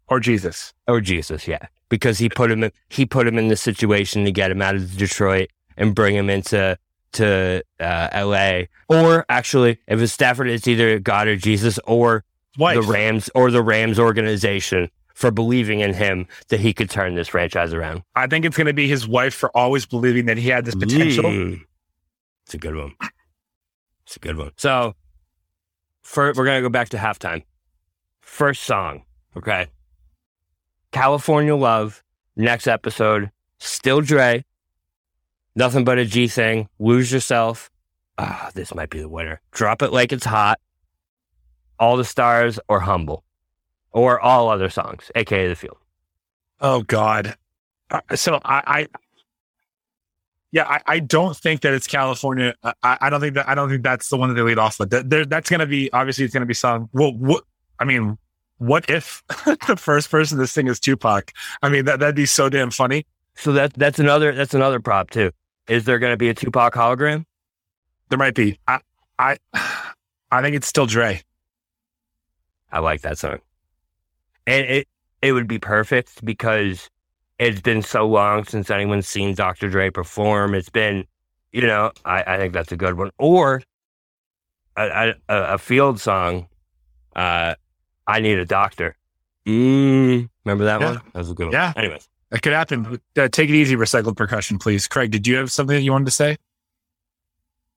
or Jesus. or Jesus. Yeah, because he put him in, he put him in the situation to get him out of Detroit and bring him into to uh, L.A. Or actually, if it's Stafford, it's either God or Jesus or Wife. the Rams or the Rams organization for believing in him that he could turn this franchise around. I think it's going to be his wife for always believing that he had this potential. Mm. It's a good one. It's a good one. So, for, we're going to go back to halftime. First song, okay? California Love, next episode, still Dre, nothing but a G thing, lose yourself. Ah, this might be the winner. Drop it like it's hot. All the stars or humble, or all other songs, aka the field. Oh God. Uh, so I, I yeah, I, I don't think that it's California. I, I don't think that I don't think that's the one that they lead off with. That, that's going to be obviously it's going to be sung. Well, what I mean, what if <laughs> the first person to sing is Tupac? I mean, that that'd be so damn funny. So that that's another that's another prop too. Is there going to be a Tupac hologram? There might be. I I I think it's still Dre. I like that song. And it it would be perfect because it's been so long since anyone's seen Dr. Dre perform. It's been, you know, I, I think that's a good one. Or a, a, a field song, uh, I Need a Doctor. Mm, remember that Yeah. one? That was a good one. Yeah. Anyways, That could happen. Uh, take it easy, recycled percussion, please. Craig, did you have something that you wanted to say?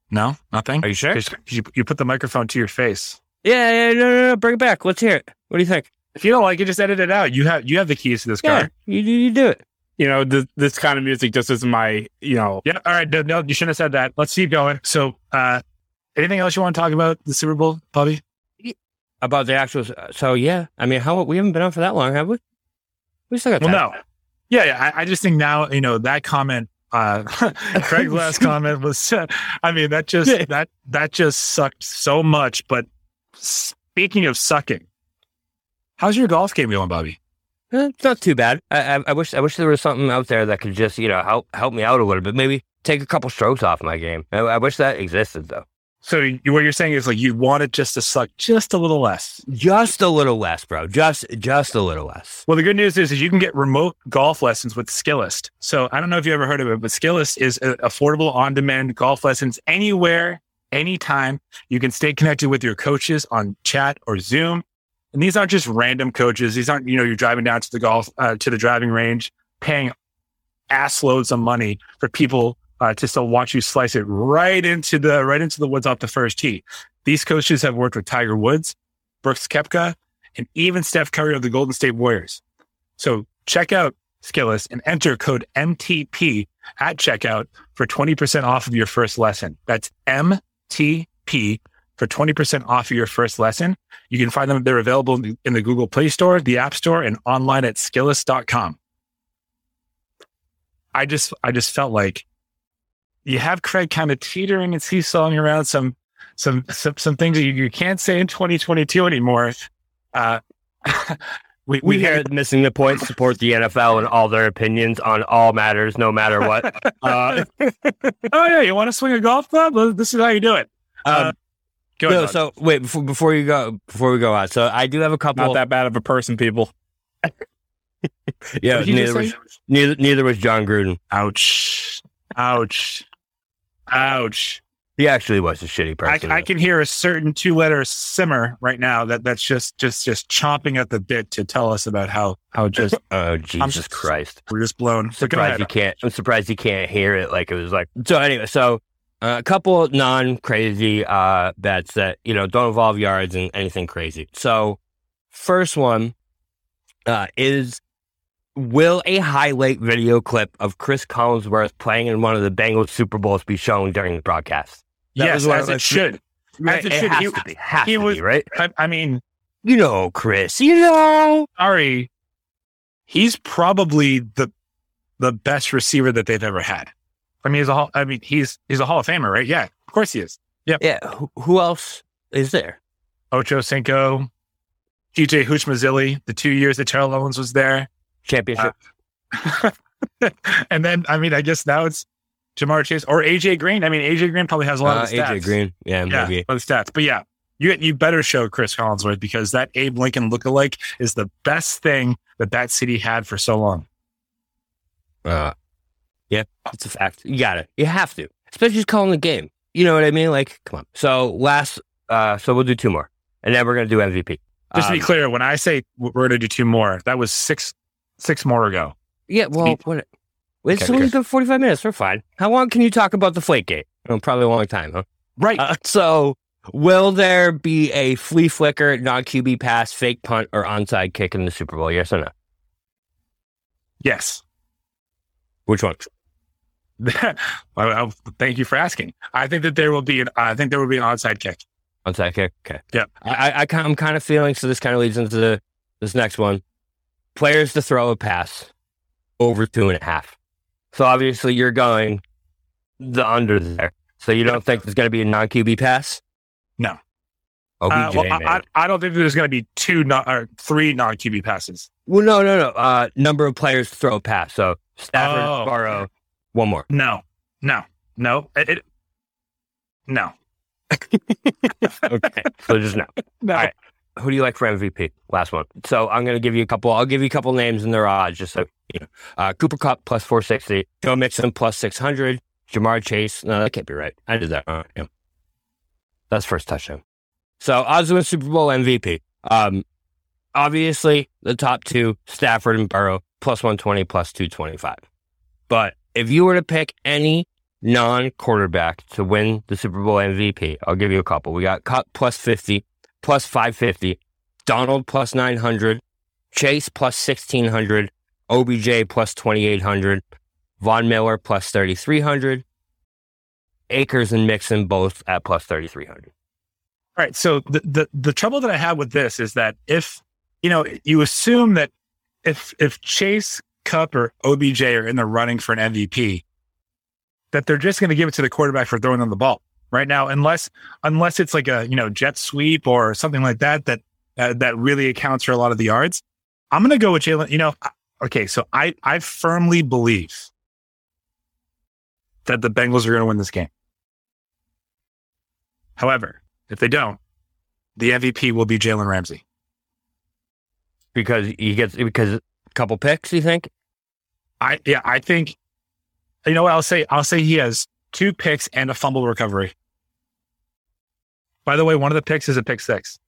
No, nothing. are you sure? You, you put the microphone to your face. Yeah, yeah, no, no, no. Bring it back. Let's hear it. What do you think? If you don't like it, just edit it out. You have you have the keys to this car. Yeah, you, you do it. you know, this, this kind of music just isn't my, you know, Yeah. All right. No, no, you shouldn't have said that. Let's keep going. So, uh, anything else you want to talk about the Super Bowl, Bobby? About the actual. So yeah, I mean, how we haven't been on for that long, have we? We still got Well, time. no. Yeah, yeah. I, I just think now, you know, that comment, uh, <laughs> Craig's last <laughs> comment was, uh, <laughs> I mean, that just that that just sucked so much. But speaking of sucking, how's your golf game going, Bobby? Eh, It's not too bad. I, I, I wish I wish there was something out there that could just you know help help me out a little bit. Maybe take a couple strokes off my game. I, I wish that existed though. So you, what you're saying is like you want it just to suck just a little less. Just a little less, bro. Just just a little less. Well, the good news is, is you can get remote golf lessons with Skillest. So I don't know if you ever heard of it, but Skillest is affordable on-demand golf lessons anywhere, anytime. You can stay connected with your coaches on chat or Zoom. And these aren't just random coaches. These aren't, you know, you're driving down to the golf, uh, to the driving range, paying ass loads of money for people uh, to still watch you slice it right into the, right into the woods off the first tee. These coaches have worked with Tiger Woods, Brooks Koepka, and even Steph Curry of the Golden State Warriors. So check out Skillest and enter code MTP at checkout for 20% off of your first lesson. That's MTP for 20% off of your first lesson. You can find them. They're available in the Google Play Store, the App Store, and online at skillest.com. I just, I just felt like you have Craig kind of teetering and seesawing around some, some, some, some things that you, you can't say in 2022 anymore. Uh, <laughs> we, we, we hear missing the point, support the NFL and all their opinions on all matters, no matter what. uh, <laughs> oh yeah, you want to swing a golf club? Well, this is how you do it. Um, um, go no, so wait before before you go before we go out. So I do have a couple. Not that bad of a person, people. <laughs> yeah, neither was, neither neither was Jon Gruden. Ouch! Ouch! Ouch! He actually was a shitty person. I, I can hear a certain two letter simmer right now that that's just just just chomping at the bit to tell us about how how just <laughs> oh Jesus just, Christ we're just blown. I'm surprised you can't. I'm surprised you can't hear it like it was like so. Anyway, so uh, a couple non crazy uh, bets that you know don't involve yards and anything crazy. So first one uh, is will a highlight video clip of Chris Collinsworth playing in one of the Bengals Super Bowls be shown during the broadcast? That yes, as it should. As it, it should. Has he, to be. Has he to was, be, right? I, I, mean, you know, Chris, you know. Sorry. He's probably the the best receiver that they've ever had. I mean, he's a I mean, he's he's a Hall of Famer, right? Yeah, of course he is. Yeah. Yeah. Who, who else is there? Ocho Cinco, TJ Houshmandzadeh, the two years that Terrell Owens was there. Championship. Uh, <laughs> and then, I mean, I guess now it's Ja'Marr Chase or AJ Green. I mean, AJ Green probably has a lot uh, of stats. AJ Green, yeah, yeah, maybe the stats. But yeah, you you better show Chris Collinsworth because that Abe Lincoln lookalike is the best thing that that city had for so long. Uh, yeah, it's a fact. You got it. You have to, especially just calling the game. You know what I mean? Like, come on. So last, uh, so we'll do two more, and then we're gonna do MVP. Just to be um, clear, when I say we're gonna do two more, that was six six more ago. Yeah, well, what, it's okay, only been 45 minutes. We're fine. How long can you talk about the flake gate? Oh, probably a long time, huh? Right. Uh, so, will there be a flea flicker, non QB pass, fake punt, or onside kick in the Super Bowl? Yes or no? Yes. Which one? <laughs> well, thank you for asking. I think that there will be an. I think there will be an onside kick. Onside kick. Okay. Yeah. I, I, I'm kind of feeling. So this kind of leads into the, this next one. Players to throw a pass over two and a half. So obviously you're going the under there. So you don't think there's going to be a non QB pass? No. OBJ, uh, well, I, I, don't think there's going to be two non, or three non QB passes. Well, no, no, no. Uh, number of players to throw a pass. So Stafford, oh, Burrow, one more. No, no, no. It, it no. <laughs> okay. So just no. <laughs> No. All right. Who do you like for MVP? Last one. So I'm going to give you a couple. I'll give you a couple names and their odds just so you know. Uh, Cooper Kupp plus 460, Joe Mixon plus 600, Ja'Marr Chase. No, that can't be right. I did that wrong. Yeah. That's first touchdown. So odds to win Super Bowl MVP. Um, obviously the top two, Stafford and Burrow, plus 120, plus 225. But if you were to pick any non-quarterback to win the Super Bowl MVP, I'll give you a couple. We got Kupp plus 50, plus 550, Donald plus 900, Chase plus 1600, OBJ plus 2800, Von Miller plus 3300, Akers and Mixon both at plus 3300. All right. So the, the, the trouble that I have with this is that if, you know, you assume that if, if Chase, Kupp or OBJ are in the running for an MVP, that they're just going to give it to the quarterback for throwing them the ball right now, unless unless it's like a you know jet sweep or something like that that uh, that really accounts for a lot of the yards. I'm going to go with Jalen. You know, okay, so I I firmly believe that the Bengals are going to win this game. However, if they don't, the MVP will be Jalen Ramsey because he gets because a couple picks. You think? I yeah, I think. You know what? I'll say I'll say he has two picks and a fumble recovery. By the way, one of the picks is a pick six.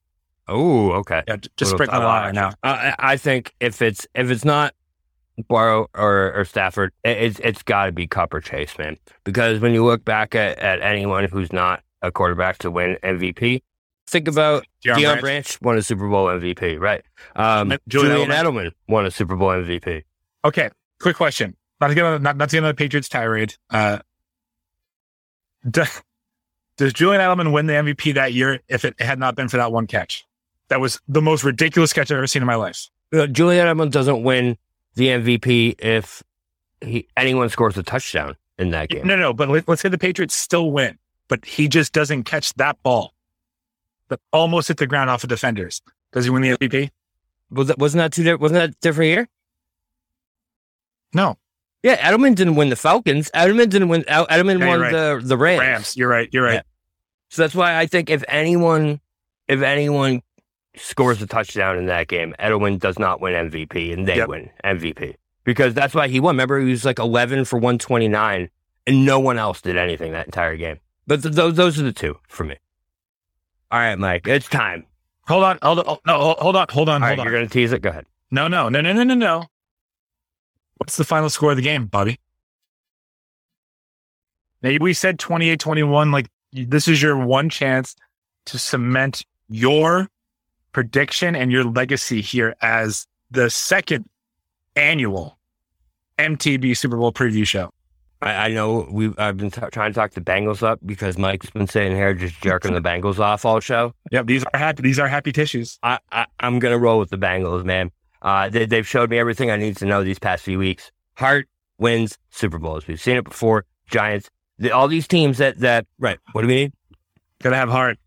Oh, okay. Yeah, just Little sprinkle a title right now. I, I I think if it's if it's not Burrow or, or Stafford, it, it's it's got to be Kupp or Chase, man. Because when you look back at, at anyone who's not a quarterback to win MVP, think about Deion Deion Branch. Branch. won a Super Bowl MVP, right? Um, Julian Julian, Edelman. won a Super Bowl MVP. Okay, quick question. Not to get on, not, not to get on the Patriots tirade. Uh, do- does Julian Edelman win the MVP that year if it had not been for that one catch? That was the most ridiculous catch I've ever seen in my life. Uh, Julian Edelman doesn't win the MVP if he anyone scores a touchdown in that game. No, no, but let, let's say the Patriots still win, but he just doesn't catch that ball that almost hit the ground off of defenders. Does he win the MVP? Was that, wasn't that two? Wasn't that different year? No. Yeah, Edelman didn't win the Falcons. Edelman didn't win. Edelman Yeah, won you're the the Rams. Rams. You're right. You're right. Yeah. So that's why I think if anyone, if anyone scores a touchdown in that game, Edelman does not win MVP, and they Yep. win MVP because that's why he won. Remember, he was like eleven for one twenty nine, and no one else did anything that entire game. But th- those those are the two for me. All right, Mike, it's time. Hold on. Hold on. oh, No, hold- hold on. Hold on. All Hold right, on. you're gonna tease it. Go ahead. No, no, no, no, no, no, no. What's the final score of the game, Bobby? Maybe we said 28 21. Like, this is your one chance to cement your prediction and your legacy here as the second annual MTP Super Bowl preview show. I, I know we I've been t- trying to talk the Bengals up because Mike's been sitting here just jerking the Bengals off all show. Yep, these are happy. These are happy tissues. I, I I'm gonna roll with the Bengals, man. Uh, they, they've showed me everything I need to know these past few weeks. Heart wins Super Bowls. We've seen it before. Giants, the, all these teams that that right. What do we need? Gotta have heart.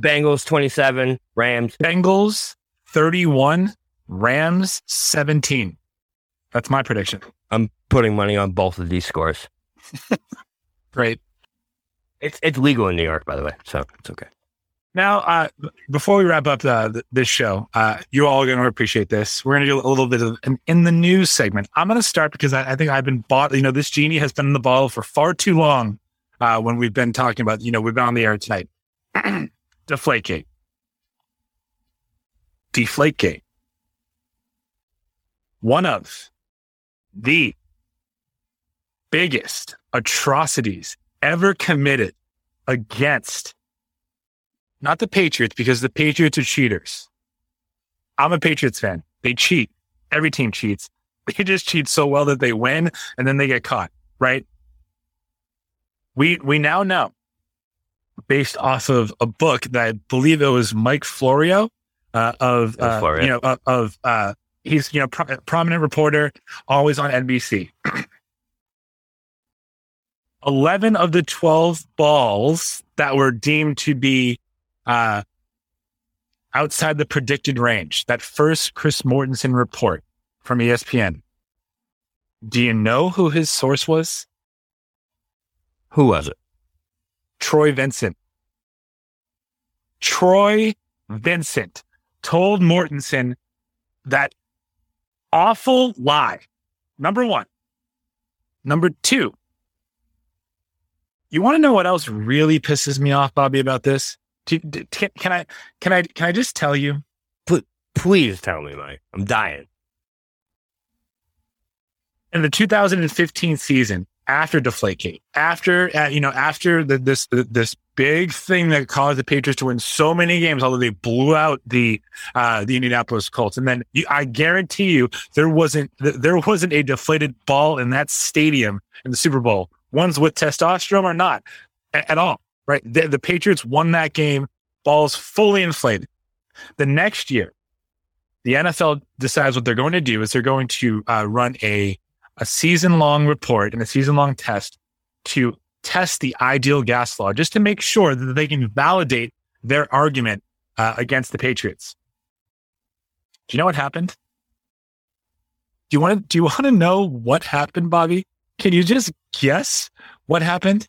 Bengals 27, Rams. Bengals 31, Rams 17. That's my prediction. I'm putting money on both of these scores. <laughs> Great. It's it's legal in New York, by the way, so it's okay. Now, uh, before we wrap up uh, th- this show, uh, you all are going to appreciate this. We're going to do a little bit of an in the news segment. I'm going to start because I, I think I've been bought. You know, this genie has been in the bottle for far too long. Uh, when we've been talking about, you know, we've been on the air tonight. <clears throat> Deflategate. Deflategate. One of the biggest atrocities ever committed against not the Patriots because the Patriots are cheaters. I'm a Patriots fan. They cheat. Every team cheats. <laughs> They just cheat so well that they win and then they get caught, right? We we now know based off of a book that I believe it was Mike Florio uh, of uh, Florio. you know of, of uh, he's you know pro- prominent reporter always on NBC. <clears throat> 11 of the 12 balls that were deemed to be uh, outside the predicted range. That first Chris Mortensen report from ESPN. Do you know who his source was? Who was it? Troy Vincent. Troy Vincent told Mortensen that awful lie. Number one. Number two. You want to know what else really pisses me off, Bobby, about this? Do, do- can, can I can I can I just tell you? Please tell me, Mike. I'm dying. in the 2015 season after Deflategate, after uh, you know, after the, this this big thing that caused the Patriots to win so many games, although they blew out the uh, the Indianapolis Colts, and then you, I guarantee you there wasn't there wasn't a deflated ball in that stadium in the Super Bowl, ones with testosterone or not a- at all. Right, the, the Patriots won that game, balls fully inflated. The next year, the NFL decides what they're going to do is they're going to uh, run a a season long report and a season long test to test the ideal gas law just to make sure that they can validate their argument uh, against the Patriots. Do you know what happened? Do you want do you want to know what happened, Bobby? Can you just guess what happened?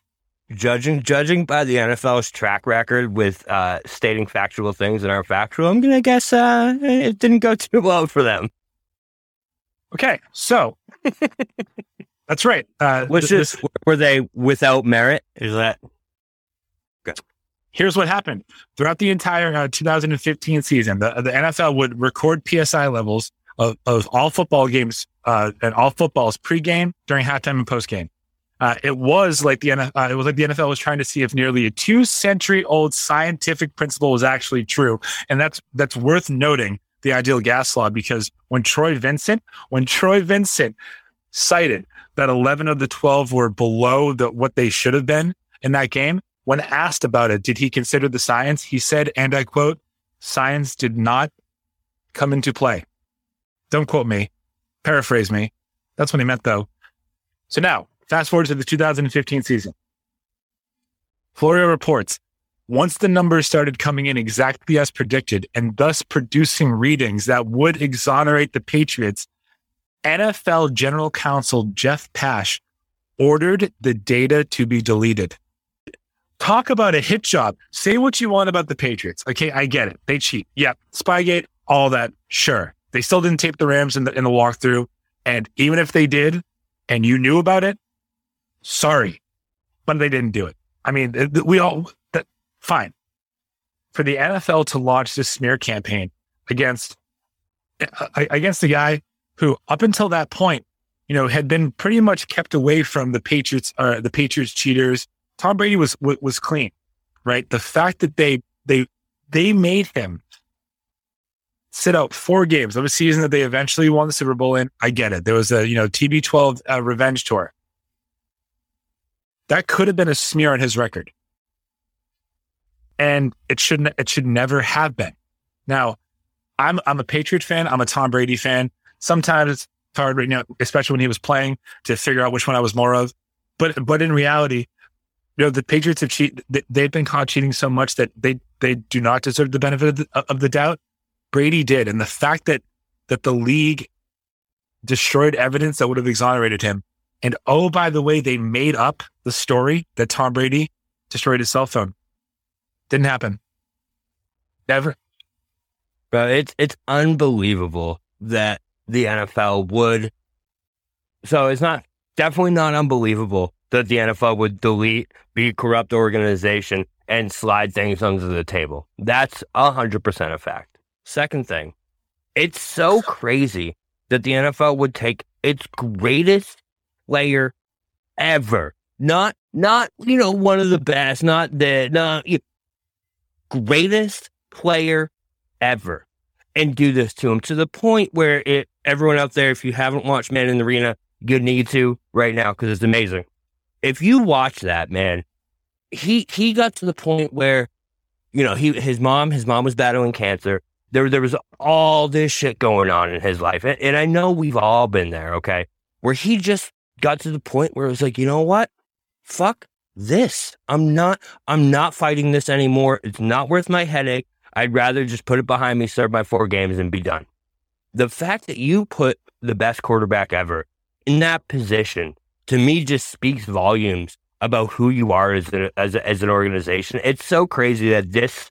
Judging judging by the NFL's track record with uh, stating factual things that aren't factual, I'm gonna guess uh, it didn't go <laughs> too well for them. Okay, so <laughs> that's right. Uh, Which th- is were they without merit? Is that good? here's what happened throughout the entire uh, 2015 season. The, the NFL would record PSI levels of, of all football games uh, and all footballs pregame, during halftime, and postgame. Uh, it was like the uh, it was like the NFL was trying to see if nearly a two century old scientific principle was actually true, and that's that's worth noting. The ideal gas law because when Troy Vincent, when Troy Vincent cited that 11 of the 12 were below the, what they should have been in that game, when asked about it, did he consider the science? He said, and I quote, science did not come into play. Don't quote me. Paraphrase me. That's what he meant though. So now, fast forward to the 2015 season. Florio reports once the numbers started coming in exactly as predicted and thus producing readings that would exonerate the Patriots, NFL General Counsel Jeff Pash ordered the data to be deleted. Talk about a hit job. Say what you want about the Patriots. Okay, I get it. They cheat. Yep. Spygate, all that. Sure. They still didn't tape the Rams in the in the walkthrough. And even if they did and you knew about it, sorry. But they didn't do it. I mean, we all that fine. For the NFL to launch this smear campaign against against the guy who up until that point, you know, had been pretty much kept away from the Patriots uh, the Patriots cheaters. Tom Brady was was clean, right? The fact that they they they made him sit out four games of a season that they eventually won the Super Bowl in. I get it. There was a, you know, TB12 uh, revenge tour. That could have been a smear on his record. And it shouldn't, it should never have been. Now, I'm, I'm a Patriot fan. I'm a Tom Brady fan. Sometimes it's hard, you know, especially when he was playing to figure out which one I was more of. But, but in reality, you know, the Patriots have cheated. They've been caught cheating so much that they, they do not deserve the benefit of the, of the doubt. Brady did. And the fact that, that the league destroyed evidence that would have exonerated him. And oh, by the way, they made up the story that Tom Brady destroyed his cell phone. Didn't happen. Never. But it's it's unbelievable that the NFL would. So it's not definitely not unbelievable that the NFL would delete, be corrupt organization, and slide things under the table. That's hundred percent a fact. Second thing, it's so crazy that the NFL would take its greatest player ever, not not you know one of the best, not the not you greatest player ever, and do this to him to the point where it everyone out there, if you haven't watched Man in the Arena, you need to right now because it's amazing. If you watch that, man, he he got to the point where you know he his mom his mom was battling cancer there, there was all this shit going on in his life. And, and I know we've all been there, okay? Where he just got to the point where it was like, you know what? Fuck this. I'm not, I'm not fighting this anymore. It's not worth my headache. I'd rather just put it behind me, serve my four games and be done. The fact that you put the best quarterback ever in that position to me just speaks volumes about who you are as, a, as, a, as an organization. It's so crazy that this,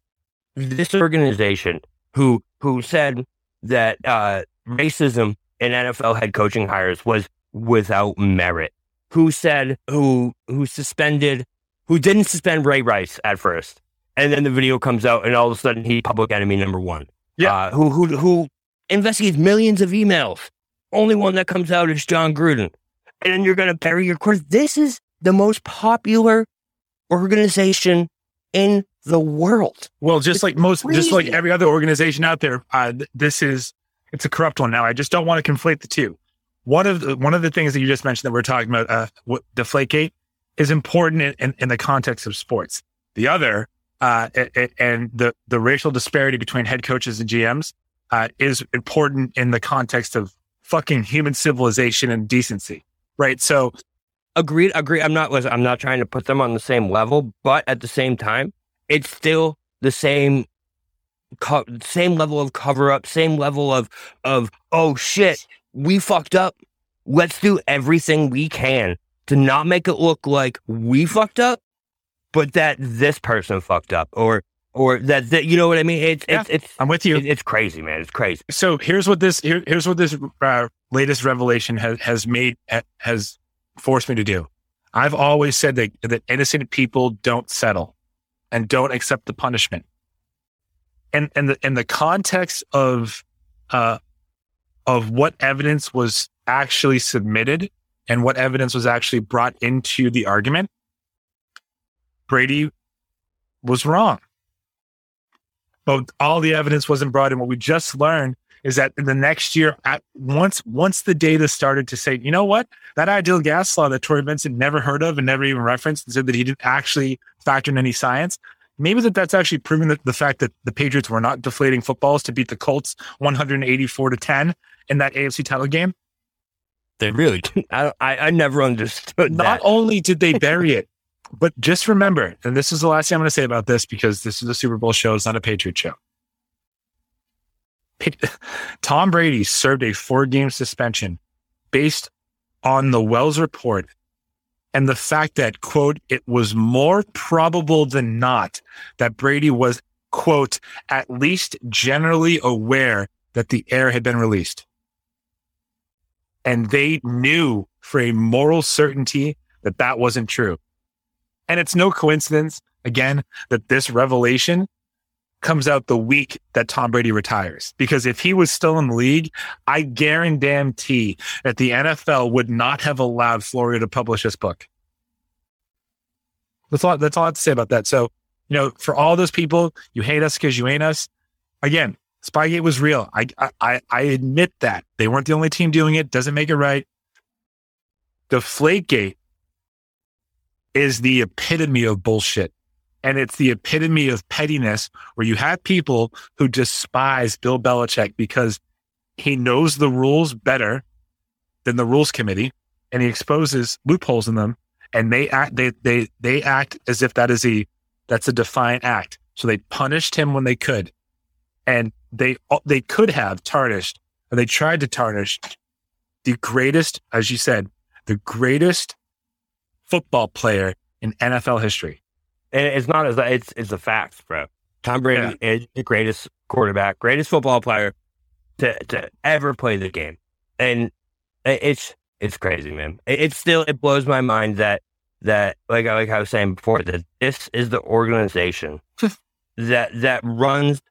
this organization who who said that uh, racism in NFL head coaching hires was without merit. Who said who who suspended who didn't suspend Ray Rice at first, and then the video comes out, and all of a sudden he public enemy number one. Yeah, uh, who who who investigates millions of emails. Only one that comes out is Jon Gruden, and then you're going to bury your course. This is the most popular organization in the world. Well, just it's like most, crazy. just like every other organization out there, uh, this is it's a corrupt one. Now, I just don't want to conflate the two. One of the one of the things that you just mentioned that we're talking about, uh, what Deflategate, is important in, in, in, the context of sports. The other, uh, and the the racial disparity between head coaches and GMs, uh, is important in the context of fucking human civilization and decency, right? So agreed agreed i'm not i'm not trying to put them on the same level but at the same time it's still the same co- same level of cover up, same level of of oh shit, we fucked up. Let's do everything we can to not make it look like we fucked up, but that this person fucked up or or that, that you know what I mean? It's yeah, it's, it's I'm with you. It, it's crazy, man. It's crazy. So here's what this here, here's what this uh, latest revelation has has made has forced me to do. I've always said that that innocent people don't settle and don't accept the punishment. And and the in the context of uh of what evidence was actually submitted and what evidence was actually brought into the argument, Brady was wrong. But all the evidence wasn't brought in. What we just learned is that in the next year, at once once the data started to say, you know what, that ideal gas law that Troy Vincent never heard of and never even referenced, and said that he didn't actually factor in any science. Maybe that that's actually proven that the fact that the Patriots were not deflating footballs to beat the Colts 184 to 10 in that AFC title game. They really, <laughs> I, I, I never understood Not that. only did they <laughs> bury it, but just remember, and this is the last thing I'm going to say about this because this is a Super Bowl show, it's not a Patriot show. <laughs> Tom Brady served a four game suspension based on the Wells report and the fact that, quote, it was more probable than not that Brady was, quote, at least generally aware that the air had been released. And they knew for a moral certainty that that wasn't true. And it's no coincidence, again, that this revelation comes out the week that Tom Brady retires. Because if he was still in the league, I guarantee that the NFL would not have allowed Florio to publish this book. That's all, that's all I have to say about that. So, you know, for all those people, you hate us because you ain't us. Again, Spygate was real. I, I, I admit that. They weren't the only team doing it. Doesn't make it right. The Deflategate is the epitome of bullshit. And it's the epitome of pettiness where you have people who despise Bill Belichick because he knows the rules better than the rules committee and he exposes loopholes in them and they act they they they act as if that is a that's a defiant act. So they punished him when they could. And they uh, they could have tarnished and they tried to tarnish the greatest, as you said, the greatest football player in NFL history. And it's not as it's it's a fact, bro. Tom Brady is the greatest quarterback, greatest football player to to ever play the game, and it's it's crazy, man. It, it still it blows my mind that that like like I was saying before that this is the organization <laughs> that that runs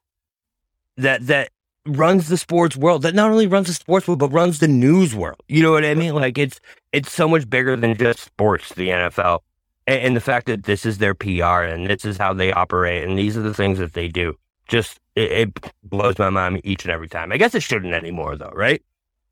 that that runs the sports world that not only runs the sports world but runs the news world. You know what I mean? Like it's it's so much bigger than just sports. The NFL and, and the fact that this is their PR and this is how they operate and these are the things that they do. Just it, it blows my mind each and every time. I guess it shouldn't anymore though, right?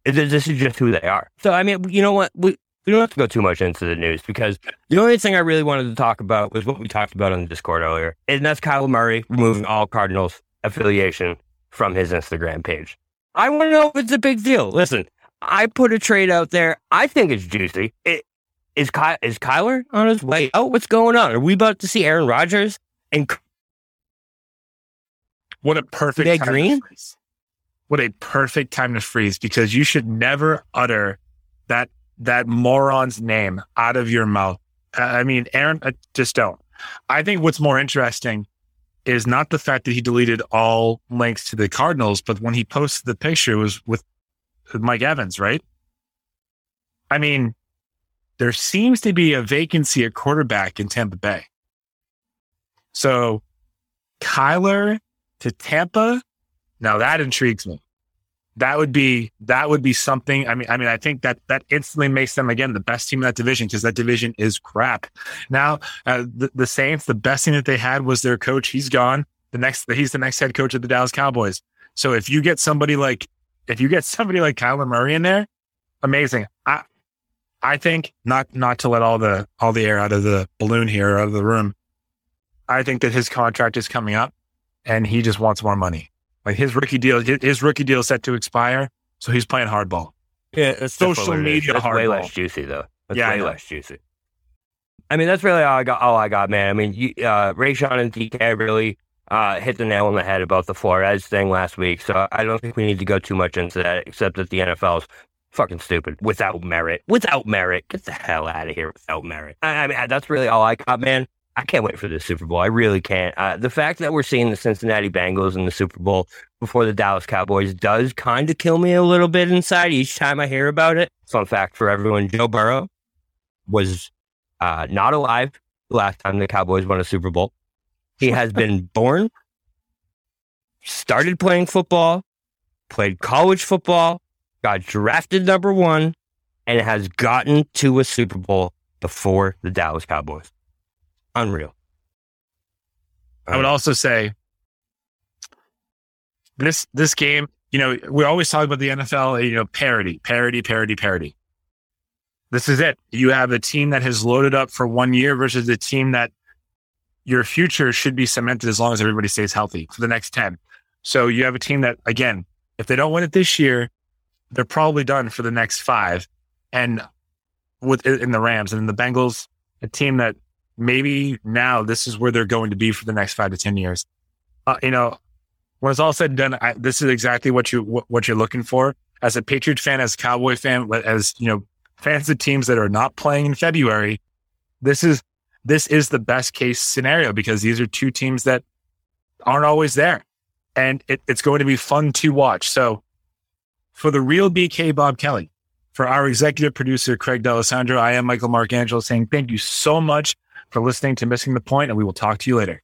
It, this is just who they are. So I mean, you know what? We we don't have to go too much into the news because the only thing I really wanted to talk about was what we talked about on the Discord earlier, and that's Kyler Murray removing all Cardinals affiliation from his Instagram page. I want to know if it's a big deal. Listen, I put a trade out there. I think it's juicy. It, is Ky- is Kyler on his way? Oh, what's going on? Are we about to see Aaron Rodgers and what a perfect They time green? to freeze. What a perfect time to freeze because you should never utter that that moron's name out of your mouth. I mean, Aaron, uh, just don't. I think what's more interesting is not the fact that he deleted all links to the Cardinals, but when he posted the picture it was with, with Mike Evans, right? I mean, there seems to be a vacancy at quarterback in Tampa Bay. So Kyler to Tampa, now that intrigues me. That would be that would be something. I mean, I mean, I think that that instantly makes them again the best team in that division because that division is crap. Now, uh, the, the Saints, the best thing that they had was their coach. He's gone. The next, he's the next head coach of the Dallas Cowboys. So if you get somebody like if you get somebody like Kyler Murray in there, amazing. I I think not not to let all the all the air out of the balloon here out of the room. I think that his contract is coming up, and he just wants more money. Like his rookie deal, his, his rookie deal is set to expire, so he's playing hardball. Yeah, that's Social definitely what it is. media That's way less juicy though. That's Yeah, I way less juicy. I mean, that's really all I got. All I got, man. I mean, you, uh, Rayshon and DK really uh, hit the nail on the head about the Flores thing last week. So I don't think we need to go too much into that, except that the NFL is fucking stupid without merit. Without merit, get the hell out of here without merit. I, I mean, that's really all I got, man. I can't wait for the Super Bowl. I really can't. Uh, the fact that we're seeing the Cincinnati Bengals in the Super Bowl before the Dallas Cowboys does kind of kill me a little bit inside each time I hear about it. Fun fact for everyone Joe Burrow was uh, not alive the last time the Cowboys won a Super Bowl. He has been <laughs> born, started playing football, played college football, got drafted number one, and has gotten to a Super Bowl before the Dallas Cowboys. Unreal. I would also say this this game, you know, we always talk about the NFL, you know, parity, parity, parity, parity. This is it. You have a team that has loaded up for one year versus a team that your future should be cemented as long as everybody stays healthy for the next 10. So you have a team that, again, if they don't win it this year, they're probably done for the next five. And with in the Rams and in the Bengals, a team that maybe now this is where they're going to be for the next five to 10 years. Uh, you know, when it's all said and done, I, this is exactly what you, what, what you're looking for as a Patriot fan, as a Cowboy fan, as, you know, fans of teams that are not playing in February. This is, this is the best case scenario because these are two teams that aren't always there and it, it's going to be fun to watch. So for the real BK Bob Kelly, for our executive producer, Craig D'Alessandro, I am Michael Marcangelo saying thank you so much for listening to Missing the Point, and we will talk to you later.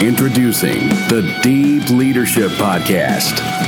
Introducing the Deep Leadership Podcast.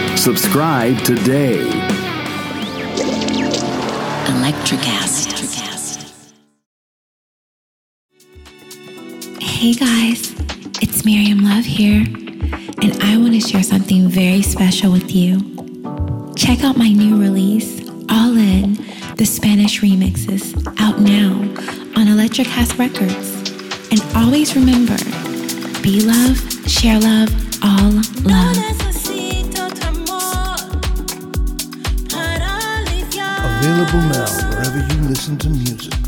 Subscribe today. Electricast. Hey guys, it's Miriam Love here, and I want to share something very special with you. Check out my new release, All In, the Spanish remixes, out now on Electricast Records. And always remember, be love, share love, all love. Available now wherever you listen to music.